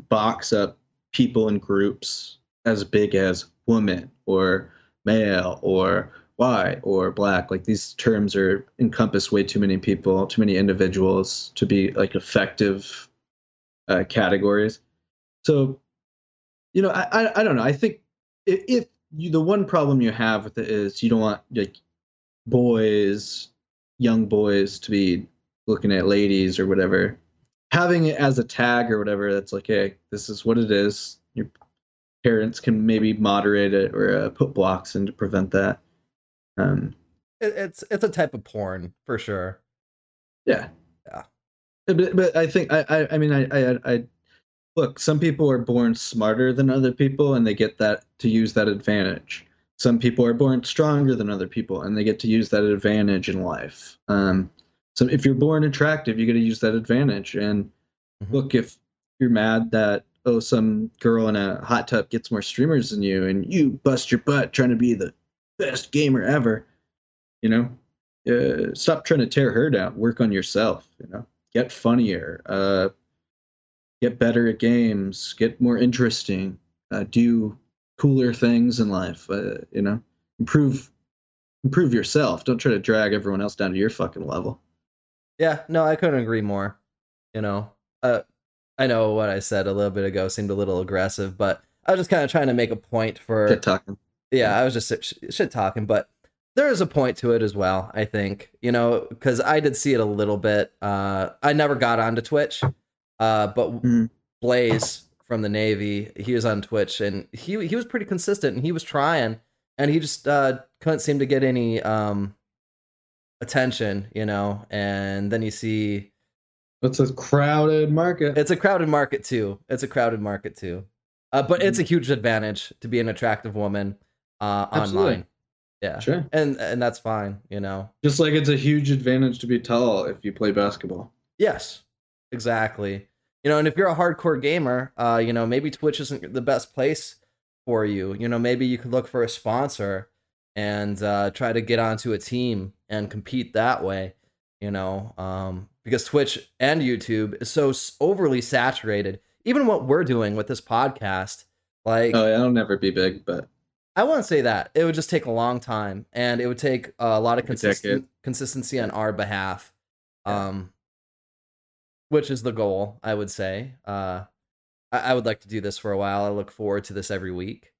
box up people in groups as big as woman or male or white or black. Like these terms are encompass way too many people, too many individuals to be like effective uh, categories. So, you know, I, I I don't know. I think if, if you the one problem you have with it is you don't want like boys, young boys to be looking at ladies or whatever. Having it as a tag or whatever, that's like, hey, this is what it is. Your parents can maybe moderate it or uh, put blocks in to prevent that. Um, it, it's it's a type of porn for sure yeah, Yeah. But, but I think I I, I mean I, I I look. Some people are born smarter than other people, and they get that to use that advantage. Some people are born stronger than other people, and they get to use that advantage in life. Um, so if you're born attractive, you get to use that advantage. And Mhm. look, if you're mad that oh some girl in a hot tub gets more streamers than you, and you bust your butt trying to be the best gamer ever, you know, uh, stop trying to tear her down. Work on yourself. You know, get funnier. Uh, get better at games. Get more interesting. Uh, do cooler things in life. Uh, you know, improve improve yourself. Don't try to drag everyone else down to your fucking level. Yeah no i couldn't agree more you know uh i know what i said a little bit ago seemed a little aggressive but i was just kind of trying to make a point for Get talking. yeah i was just shit, shit talking but there is a point to it as well i think you know because i did see it a little bit uh i never got onto twitch uh but Mhm. blaze from the navy he was on twitch and he he was pretty consistent and he was trying and he just uh couldn't seem to get any um attention you know and then you see It's a crowded market. it's a crowded market too. It's a crowded market too. Uh, but it's a huge advantage to be an attractive woman uh, Absolutely. online. Yeah, sure. and and that's fine. You know. Just like it's a huge advantage to be tall if you play basketball. Yes, exactly. You know, and if you're a hardcore gamer, uh, you know, maybe Twitch isn't the best place for you. You know, maybe you could look for a sponsor and uh, try to get onto a team and compete that way. You know, um, because Twitch and YouTube is so overly saturated. Even what we're doing with this podcast, like Oh, yeah, I'll never be big, but I wouldn't say that. It would just take a long time, and it would take a lot of consistent consistency on our behalf, Yeah. um, which is the goal. I would say. Uh, I, I would like to do this for a while. I look forward to this every week.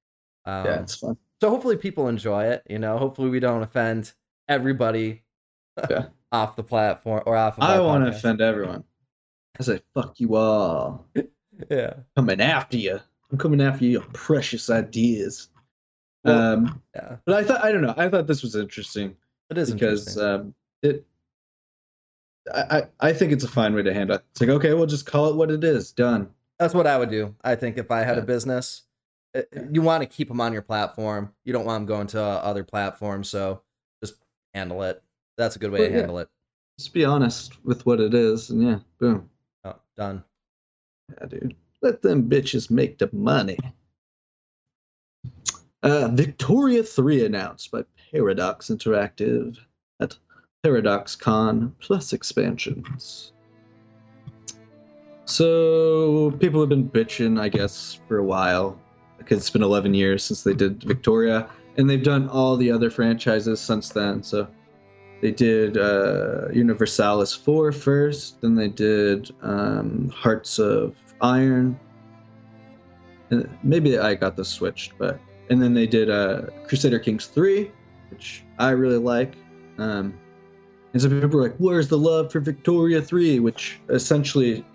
Um, yeah, it's fun. So hopefully people enjoy it. You know, hopefully we don't offend everybody Yeah. [LAUGHS] off the platform or off. Of I want to offend everyone. I say, fuck you all. [LAUGHS] Yeah. Coming after you. I'm coming after you, your precious ideas. Well, um, Yeah. but I thought I don't know. I thought this was interesting It is because interesting. um, it. I, I I think it's a fine way to handle it. It's like okay, we'll just call it what it is. Done. That's what I would do. I think if I had a business, you want to keep them on your platform. You don't want them going to other platforms. So just handle it. That's a good way Well, to yeah. handle it. Just be honest with what it is, and yeah, boom. Oh, done. Yeah, dude. Let them bitches make the money. Uh, Victoria 3 announced by Paradox Interactive at Paradox Con plus expansions. So, people have been bitching, I guess, for a while because it's been 11 years since they did Victoria, and they've done all the other franchises since then. So, they did uh, Universalis 4 first, then they did um, Hearts of Iron. Uh, Maybe I got this switched, but and then they did uh, Crusader Kings 3, which I really like. Um, and some people were like, "Where's the love for Victoria 3?" Which essentially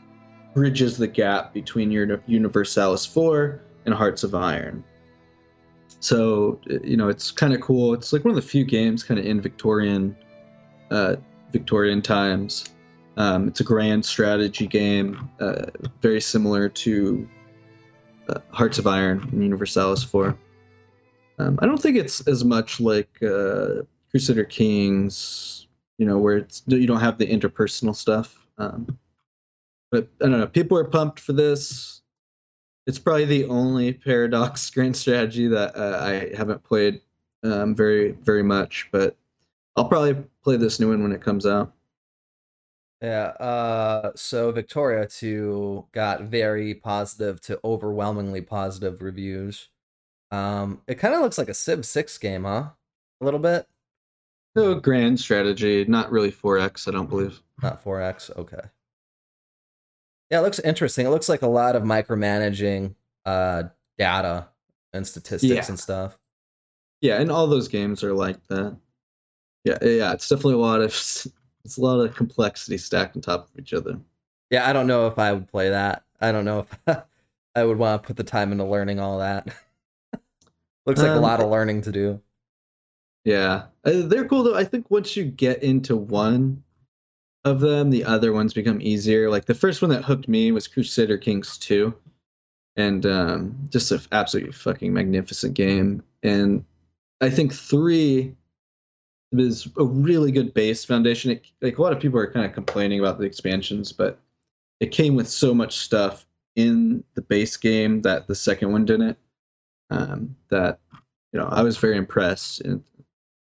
bridges the gap between your Universalis 4 and Hearts of Iron. So you know, it's kind of cool. It's like one of the few games kind of in Victorian, uh, Victorian times. Um, it's a grand strategy game, uh, very similar to uh, Hearts of Iron and Universalis 4. Um, I don't think it's as much like uh, Crusader Kings, you know, where it's you don't have the interpersonal stuff. Um, but I don't know. People are pumped for this. It's probably the only Paradox [LAUGHS] grand strategy that uh, I haven't played um, very very much, but I'll probably play this new one when it comes out. Yeah. Uh, so Victoria 2 got very positive to overwhelmingly positive reviews. Um, it kind of looks like a Civ 6 game, huh? A little bit. No grand strategy, not really 4X, I don't believe. Not 4X. Okay. Yeah, it looks interesting. It looks like a lot of micromanaging uh data and statistics Yeah. and stuff. Yeah, and all those games are like that. Yeah, yeah, it's definitely a lot of it's a lot of complexity stacked on top of each other. Yeah, I don't know if I would play that. I don't know if [LAUGHS] I would want to put the time into learning all that. [LAUGHS] looks like a Um, lot of learning to do. Yeah, uh, they're cool though. I think once you get into one of them, the other ones become easier. Like the first one that hooked me was Crusader Kings 2, and um, just an absolutely fucking magnificent game. And I think three is a really good base foundation. It, like a lot of people are kind of complaining about the expansions, but it came with so much stuff in the base game that the second one didn't. Um, that you know, I was very impressed, and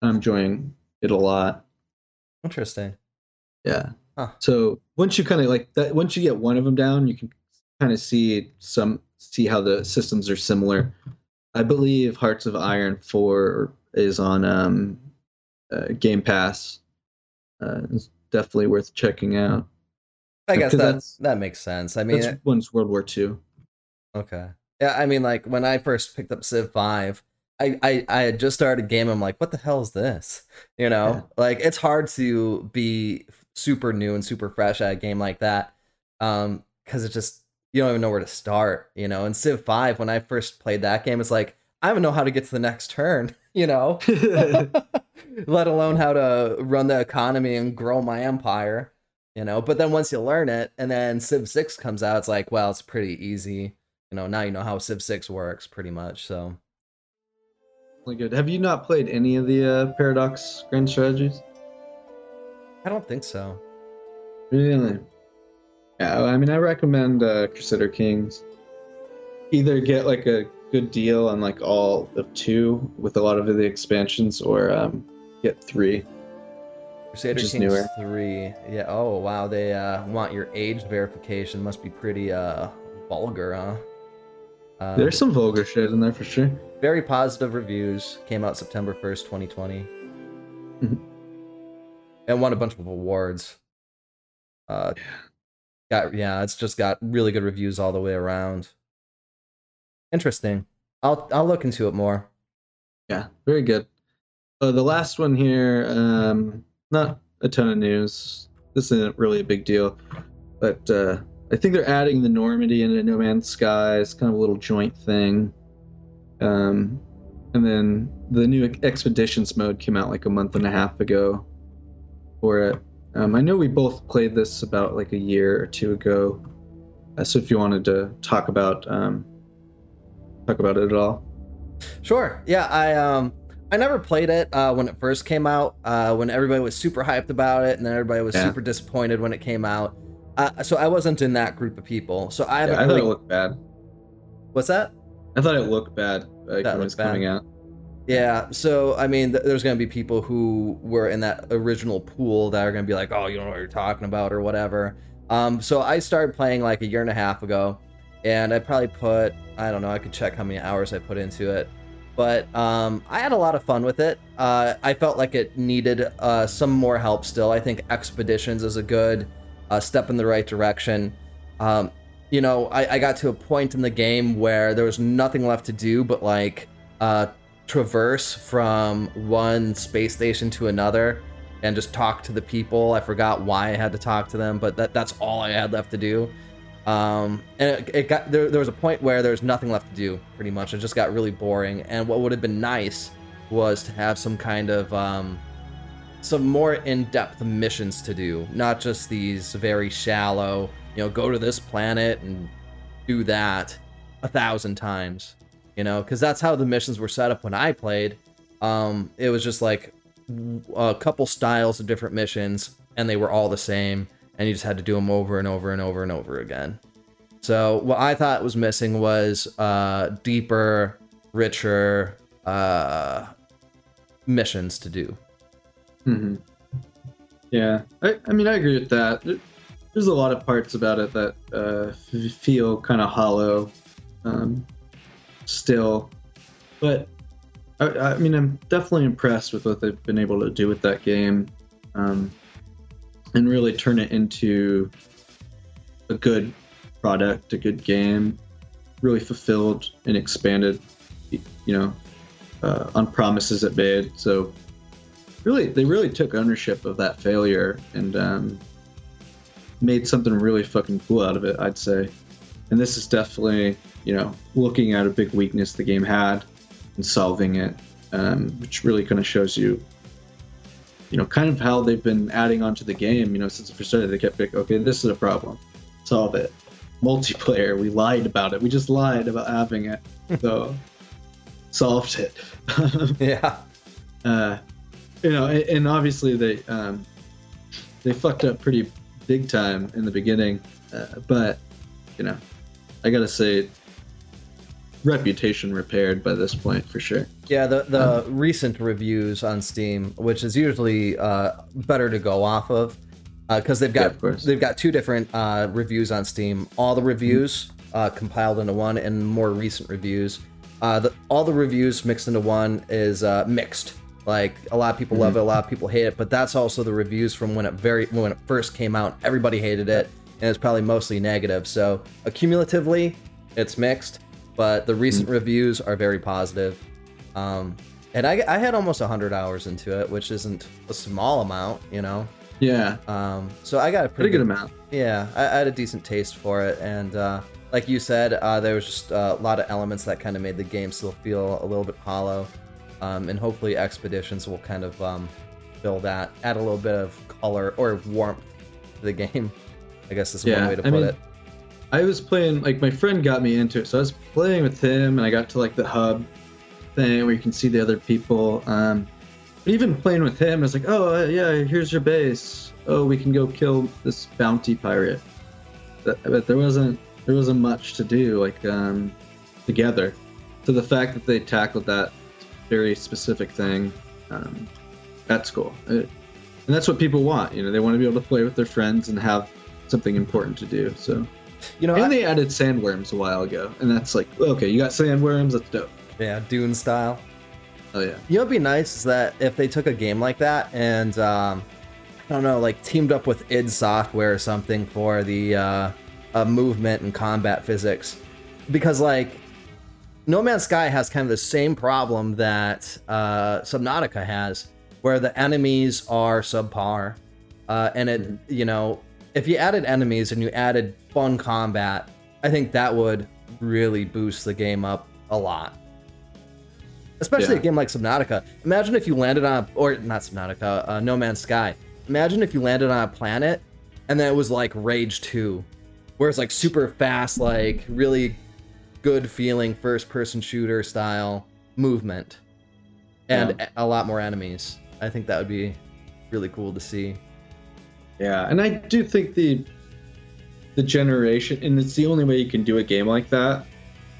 I'm enjoying it a lot. Interesting. Yeah. Huh. So once you kind of like that, once you get one of them down, you can kind of see some see how the systems are similar. I believe Hearts of Iron Four is on um, uh, Game Pass. Uh, it's definitely worth checking out. I guess that that's- that makes sense. I mean, That's one's World War Two. Okay. Yeah, I mean, like when I first picked up Civ Five, I I, I had just started a game. I'm like, what the hell is this? You know, Yeah. like it's hard to be super new and super fresh at a game like that, um, because it just you don't even know where to start. You know, and Civ Five, when I first played that game, it's like I don't even know how to get to the next turn. [LAUGHS] You know, [LAUGHS] [LAUGHS] let alone how to run the economy and grow my empire. You know, but then once you learn it, and then Civ Six comes out, it's like, well, it's pretty easy you know now you know how civ 6 works pretty much so good. Have you not played any of the uh, Paradox Grand Strategies? I don't think so Really? Yeah, I mean, I recommend uh, Crusader Kings. Either get like a good deal on like all of two with a lot of the expansions, or um, get three. crusader Which is kings newer. 3 yeah oh wow they uh want your age verification must be pretty uh vulgar huh Uh, There's some vulgar shit in there for sure. very positive reviews. Came out September 1st, 2020. And won a bunch of awards. Uh, got yeah, it's just got really good reviews all the way around. Interesting. I'll I'll look into it more. Yeah, very good. Uh, the last one here, um, not a ton of news. This isn't really a big deal, but uh, I think they're adding the Normandy into No Man's Sky. It's kind of a little joint thing. Um, and then the new Expeditions mode came out like a month and a half ago for it. Um, I know we both played this about like a year or two ago. Uh, so if you wanted to talk about um, talk about it at all. Sure. Yeah, I um I never played it uh, when it first came out. Uh, when everybody was super hyped about it, and then everybody was Yeah. super disappointed when it came out. Uh, so I wasn't in that group of people. So I Yeah, I thought really. it looked bad. What's that? I thought it looked bad like, when it was bad. coming out. Yeah. So I mean, th- there's gonna be people who were in that original pool that are gonna be like, "Oh, you don't know what you're talking about" or whatever. Um, so I started playing like a year and a half ago, and I probably put I don't know. I could check how many hours I put into it. but um, I had a lot of fun with it. Uh, I felt like it needed uh, some more help still. I think Expeditions is a good uh, step in the right direction. Um, you know, I, I got to a point in the game where there was nothing left to do but like uh, traverse from one space station to another and just talk to the people. I forgot why I had to talk to them, but that, that's all I had left to do. Um, and it, it got there, there was a point where there was nothing left to do pretty much. It just got really boring. And what would have been nice was to have some kind of um, some more in-depth missions to do, not just these very shallow, you know, go to this planet and do that a thousand times, you know, because that's how the missions were set up when I played. Um, it was just like a couple styles of different missions, and they were all the same, and you just had to do them over and over and over and over again. So what I thought was missing was uh, deeper, richer uh, missions to do. hmm Yeah, I, I mean, I agree with that. There's a lot of parts about it that uh, feel kind of hollow um, still, but I, I mean, I'm definitely impressed with what they've been able to do with that game um, and really turn it into a good product, a good game, really fulfilled and expanded, you know, uh, on promises it made. So really they really took ownership of that failure and um, made something really fucking cool out of it i'd say and this is definitely you know looking at a big weakness the game had and solving it um, which really kind of shows you you know kind of how they've been adding onto the game you know since it first started. They kept like okay this is a problem. Solve it. [LAUGHS] Multiplayer we lied about it. We just lied about having it. [LAUGHS] So solved it. [LAUGHS] Yeah. uh, you know, and, and obviously they um, they fucked up pretty big time in the beginning, uh, but you know, I gotta say, reputation repaired by this point for sure. Yeah, the the recent reviews on Steam, which is usually uh, better to go off of, because they've Yeah, got of they've got two different uh, reviews on Steam. All the reviews uh, compiled into one, and more recent reviews. Uh, the, all the reviews mixed into one is uh, mixed. Like a lot of people love it, a lot of people hate it, but that's also the reviews from when it very when it first came out. Everybody hated it, and it's probably mostly negative. So accumulatively, it's mixed, but the recent reviews are very positive. Um, and I, I had almost 100 hours into it, which isn't a small amount, you know. Yeah, Um, so I got a pretty pretty, good amount. Yeah, I, I had a decent taste for it, and uh, like you said, uh, there was just a lot of elements that kind of made the game still feel a little bit hollow. Um, and hopefully, expeditions will kind of um, fill that, add a little bit of color or warmth to the [LAUGHS] game. I guess is Yeah, one way to I put mean, it. I was playing like my friend got me into it, so I was playing with him, and I got to like the hub thing where you can see the other people. Um, but even playing with him, I was like, oh uh, yeah, here's your base. Oh, we can go kill this bounty pirate. But, but there wasn't there wasn't much to do like um, together. So the fact that they tackled that very specific thing, um, that's cool. It, and that's what people want. You know, they want to be able to play with their friends and have something important to do. So You know, And I- they added sandworms a while ago, and that's like, okay, you got sandworms, that's dope. yeah, Dune style. Oh yeah. You know, what'd be nice is that if they took a game like that and um, I don't know, like teamed up with id Software or something for the uh, uh, movement and combat physics, because like No Man's Sky has kind of the same problem that uh, Subnautica has, where the enemies are subpar, uh, and it you know if you added enemies and you added fun combat, I think that would really boost the game up a lot especially Yeah. a game like Subnautica. Imagine if you landed on, a, or not Subnautica, uh, No Man's Sky. Imagine if you landed on a planet and then it was like Rage 2, where it's like super fast, like really good feeling first person shooter style movement and Yeah. a lot more enemies. I think that would be really cool to see. Yeah, and I do think the the generation, and it's the only way you can do a game like that.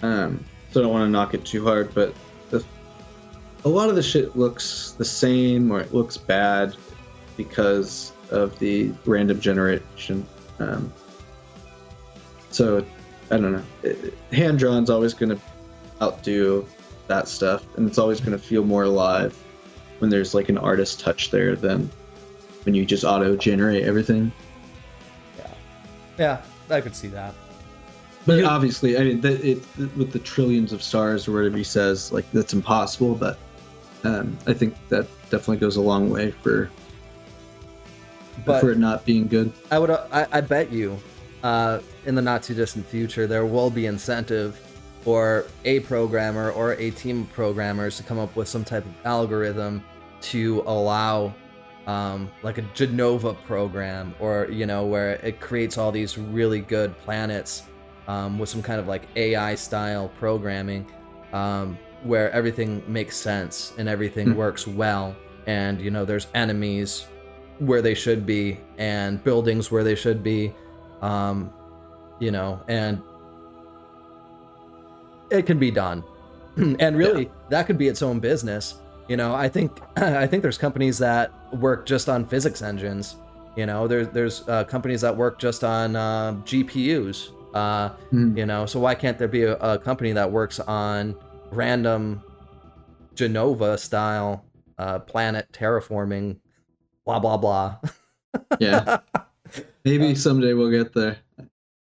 Um, so I don't want to knock it too hard, but the, a lot of the shit looks the same or it looks bad because of the random generation. Um, so I don't know. Hand drawn's always going to outdo that stuff, and it's always going to feel more alive when there's like an artist touch there than when you just auto generate everything. Yeah, yeah, I could see that. But You- obviously, I mean, the, it with the trillions of stars or whatever he says, like that's impossible. But um, I think that definitely goes a long way for But for it not being good. I would, uh, I, I bet you, uh, in the not too distant future, there will be incentive for a programmer or a team of programmers to come up with some type of algorithm to allow, um, like a Genova program, or you know, where it creates all these really good planets um, with some kind of like AI style programming, um, where everything makes sense and everything Hmm. works well, and you know, there's enemies where they should be and buildings where they should be um you know and it can be done. [CLEARS THROAT] And really that could be its own business you know i think [CLEARS THROAT] i think there's companies that work just on physics engines you know there's there's uh, companies that work just on uh, gpus uh Hmm. you know so why can't there be a, a company that works on random genova style uh planet terraforming blah blah blah [LAUGHS] Yeah, maybe someday we'll get there.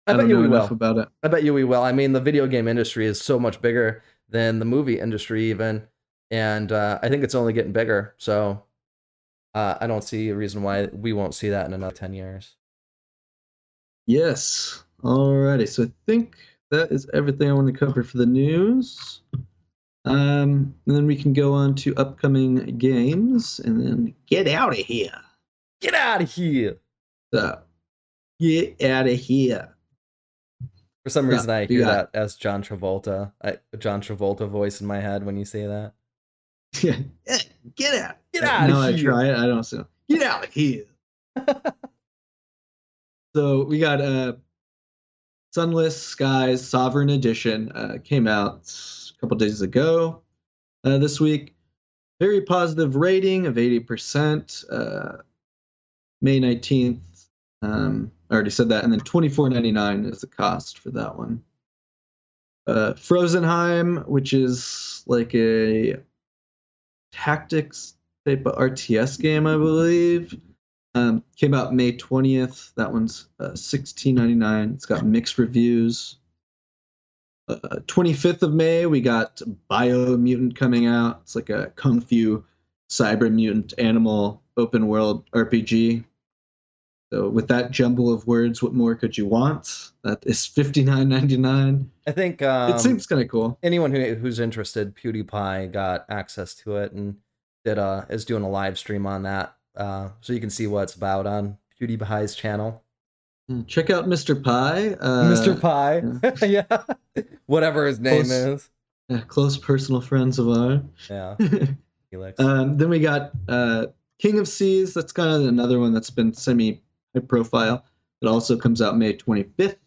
I, bet don't you know we enough will. about it. I bet you we will. I mean, the video game industry is so much bigger than the movie industry, even, and uh, I think it's only getting bigger. So, uh, I don't see a reason why we won't see that in another ten years. Yes. Alrighty. So I think that is everything I want to cover for the news. Um, and then we can go on to upcoming games and then get out of here. Get out of here! So, get out of here. For some reason, I hear got that as John Travolta, I, John Travolta voice in my head when you say that. [LAUGHS] Yeah, yeah, get out. Get outta now I here. try it. I don't say get out of here. [LAUGHS] so we got uh, Sunless Skies Sovereign Edition uh, came out a couple days ago. Uh, this week, very positive rating of eighty percent. Uh, May nineteenth. Um, I already said that, and then twenty four ninety nine is the cost for that one. Uh, Frozenheim, which is like a tactics type of RTS game, I believe. Um, came out May 20th. That one's uh, 16.99. It's got mixed reviews. Uh, 25th of May, we got Biomutant coming out. It's like a kung fu cyber mutant animal open world RPG. So with that jumble of words, what more could you want? That is 59.99. I think um, it seems kind of cool. anyone who who's interested, PewDiePie got access to it and did uh is doing a live stream on that, uh, so you can see what it's about on PewDiePie's channel. Check out Mr. Pie. Uh, Mr. Pie, [LAUGHS] yeah, whatever his name Close. is. yeah, close personal friends of ours. Yeah, [LAUGHS] um, then we got uh, King of Seas. That's kind of another one that's been semi profile. It also comes out May 25th,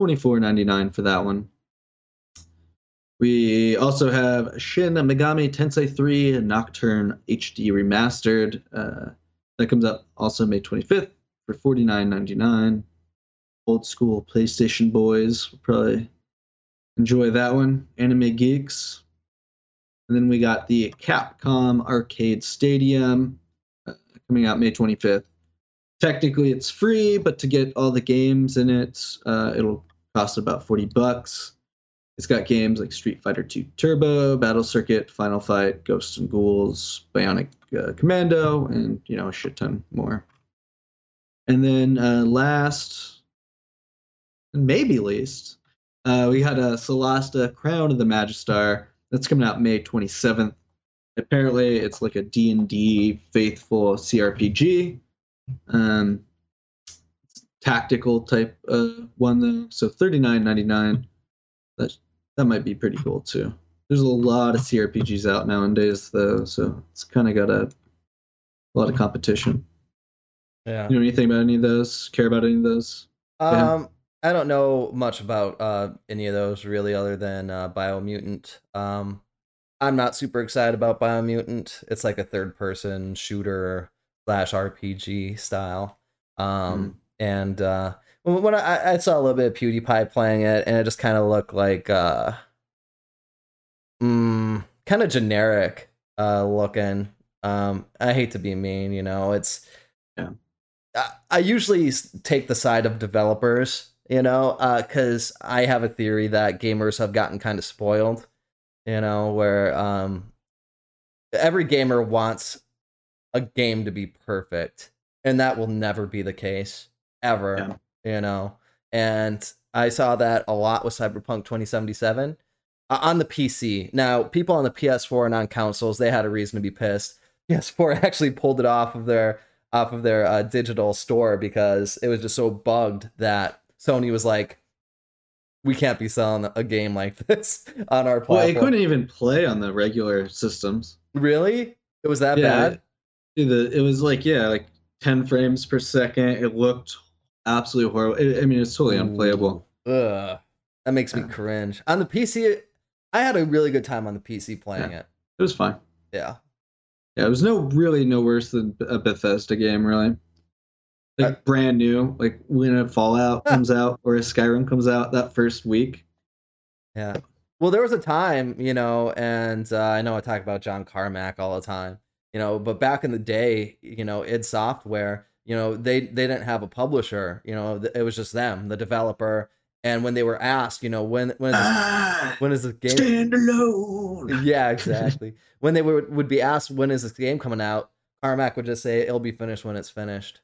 24.99 for that one. We also have Shin Megami Tensei 3 Nocturne HD Remastered. Uh, that comes out also May 25th for 49.99. old school PlayStation boys will probably enjoy that one. Anime geeks. And then we got the Capcom Arcade Stadium uh, coming out May 25th. Technically, it's free, but to get all the games in it, uh, it'll cost about 40 bucks. It's got games like Street Fighter 2 Turbo, Battle Circuit, Final Fight, Ghosts and Ghouls, Bionic uh, Commando, and you know a shit ton more. And then uh, last, and maybe least, uh, we had a Solasta Crown of the Magister that's coming out May 27th. Apparently, it's like a D&D faithful CRPG. Um, tactical type uh, one though, so 39.99. That that might be pretty cool too. There's a lot of CRPGs out nowadays though, so it's kind of got a, a lot of competition. Yeah. You know anything about any of those? Care about any of those? Yeah. Um, I don't know much about uh any of those really, other than uh, Biomutant. Um, I'm not super excited about Biomutant. It's like a third-person shooter slash RPG style. Um, and uh, when when I, I saw a little bit of PewDiePie playing it, and it just kind of looked like uh, mm, kind of generic uh looking. Um, I hate to be mean, you know, it's Yeah. I, I usually take the side of developers, you know, because I have a theory that gamers have gotten kind of spoiled, you know, where um, every gamer wants a game to be perfect, and that will never be the case ever, you know. And I saw that a lot with Cyberpunk 2077 uh, on the PC. Now, people on the PS4 and on consoles, they had a reason to be pissed. [LAUGHS] PS4 actually pulled it off of their off of their uh, digital store because it was just so bugged that Sony was like, "We can't be selling a game like [LAUGHS] this on our platform." Well, platform." it couldn't even play on the regular systems. really? It was that Yeah, bad? The it was like yeah, like 10 frames per second. It looked absolutely horrible. I I mean, it's totally unplayable. Ugh, that makes me Yeah. cringe. On the PC, I had a really good time on the PC playing it. It was fine. Yeah. Yeah, it was no really no worse than a Bethesda game, really. Like Uh, brand new, like when a Fallout comes out or a Skyrim comes out that first week. Yeah. Well, there was a time, you know, and uh, I know I talk about John Carmack all the time, you know, but back in the day, you know, id Software, you know, they they didn't have a publisher, you know, it was just them, the developer, and when they were asked, you know, when when is this, Ah, when is the game stand alone. Yeah, [LAUGHS] exactly. when they would would be asked when is this game coming out, Carmack would just say it'll be finished when it's finished.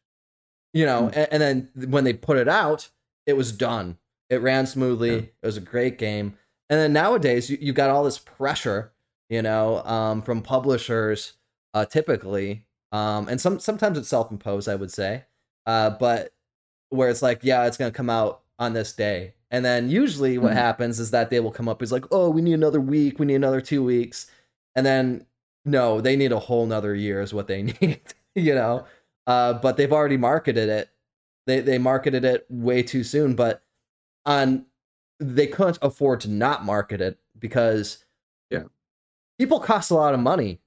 You know, Hmm. and, and then when they put it out, it was done. It ran smoothly. Yeah. It was a great game. And then nowadays, you, you got all this pressure, you know, um, from publishers, uh, typically, um, and some sometimes it's self imposed, I would say, uh, but where it's like, yeah, it's gonna come out on this day, and then usually what Mhm. happens is that they will come up is like, oh, we need another week, we need another two weeks, and then no, they need a whole nother year is what they [LAUGHS] need, you know. Uh, but they've already marketed it. They they marketed it way too soon, but on they couldn't afford to not market it because Yeah. people cost a lot of money.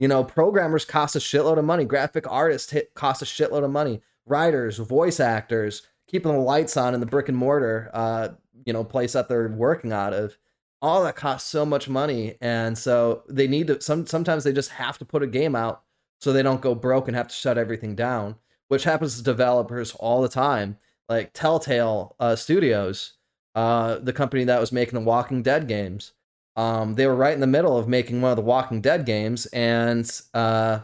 You know, programmers cost a shitload of money. Graphic artists hit cost a shitload of money. Writers, voice actors, keeping the lights on in the brick and mortar, uh, you know, place that they're working out of. All that costs so much money, and so they need to. Some sometimes they just have to put a game out so they don't go broke and have to shut everything down, which happens to developers all the time. Like Telltale uh, Studios, uh, the company that was making the Walking Dead games. Um, they were right in the middle of making one of the Walking Dead games, and uh,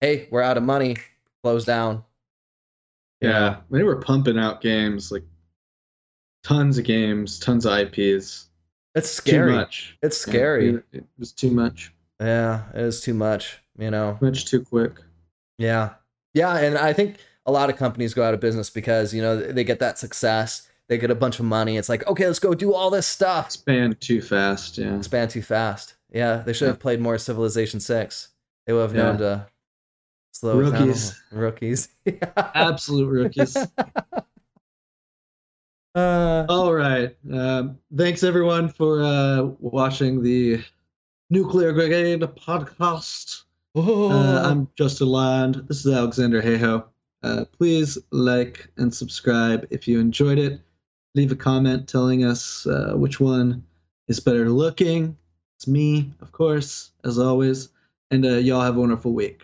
hey, we're out of money, closed down. Yeah, they were pumping out games like tons of games, tons of IPs. it's scary. Too much. It's scary. it, it was too much. Yeah, it is too much. You know. Much too quick. Yeah. Yeah, and I think a lot of companies go out of business because, you know, they get that success, they get a bunch of money. It's like, okay, let's go do all this stuff. Span too fast. Yeah. Expand too fast. Yeah, they should have played more Civilization 6. They would have known to slow it down. Rookies. Rookies. [LAUGHS] Absolute rookies. [LAUGHS] uh, All right. Um, thanks everyone for uh, watching the Nuclear Brigade podcast. Uh, I'm Justin Land. This is Alexander Hayho. Uh, please like and subscribe if you enjoyed it. Leave a comment telling us uh, which one is better looking. It's me, of course, as always. And uh, y'all have a wonderful week.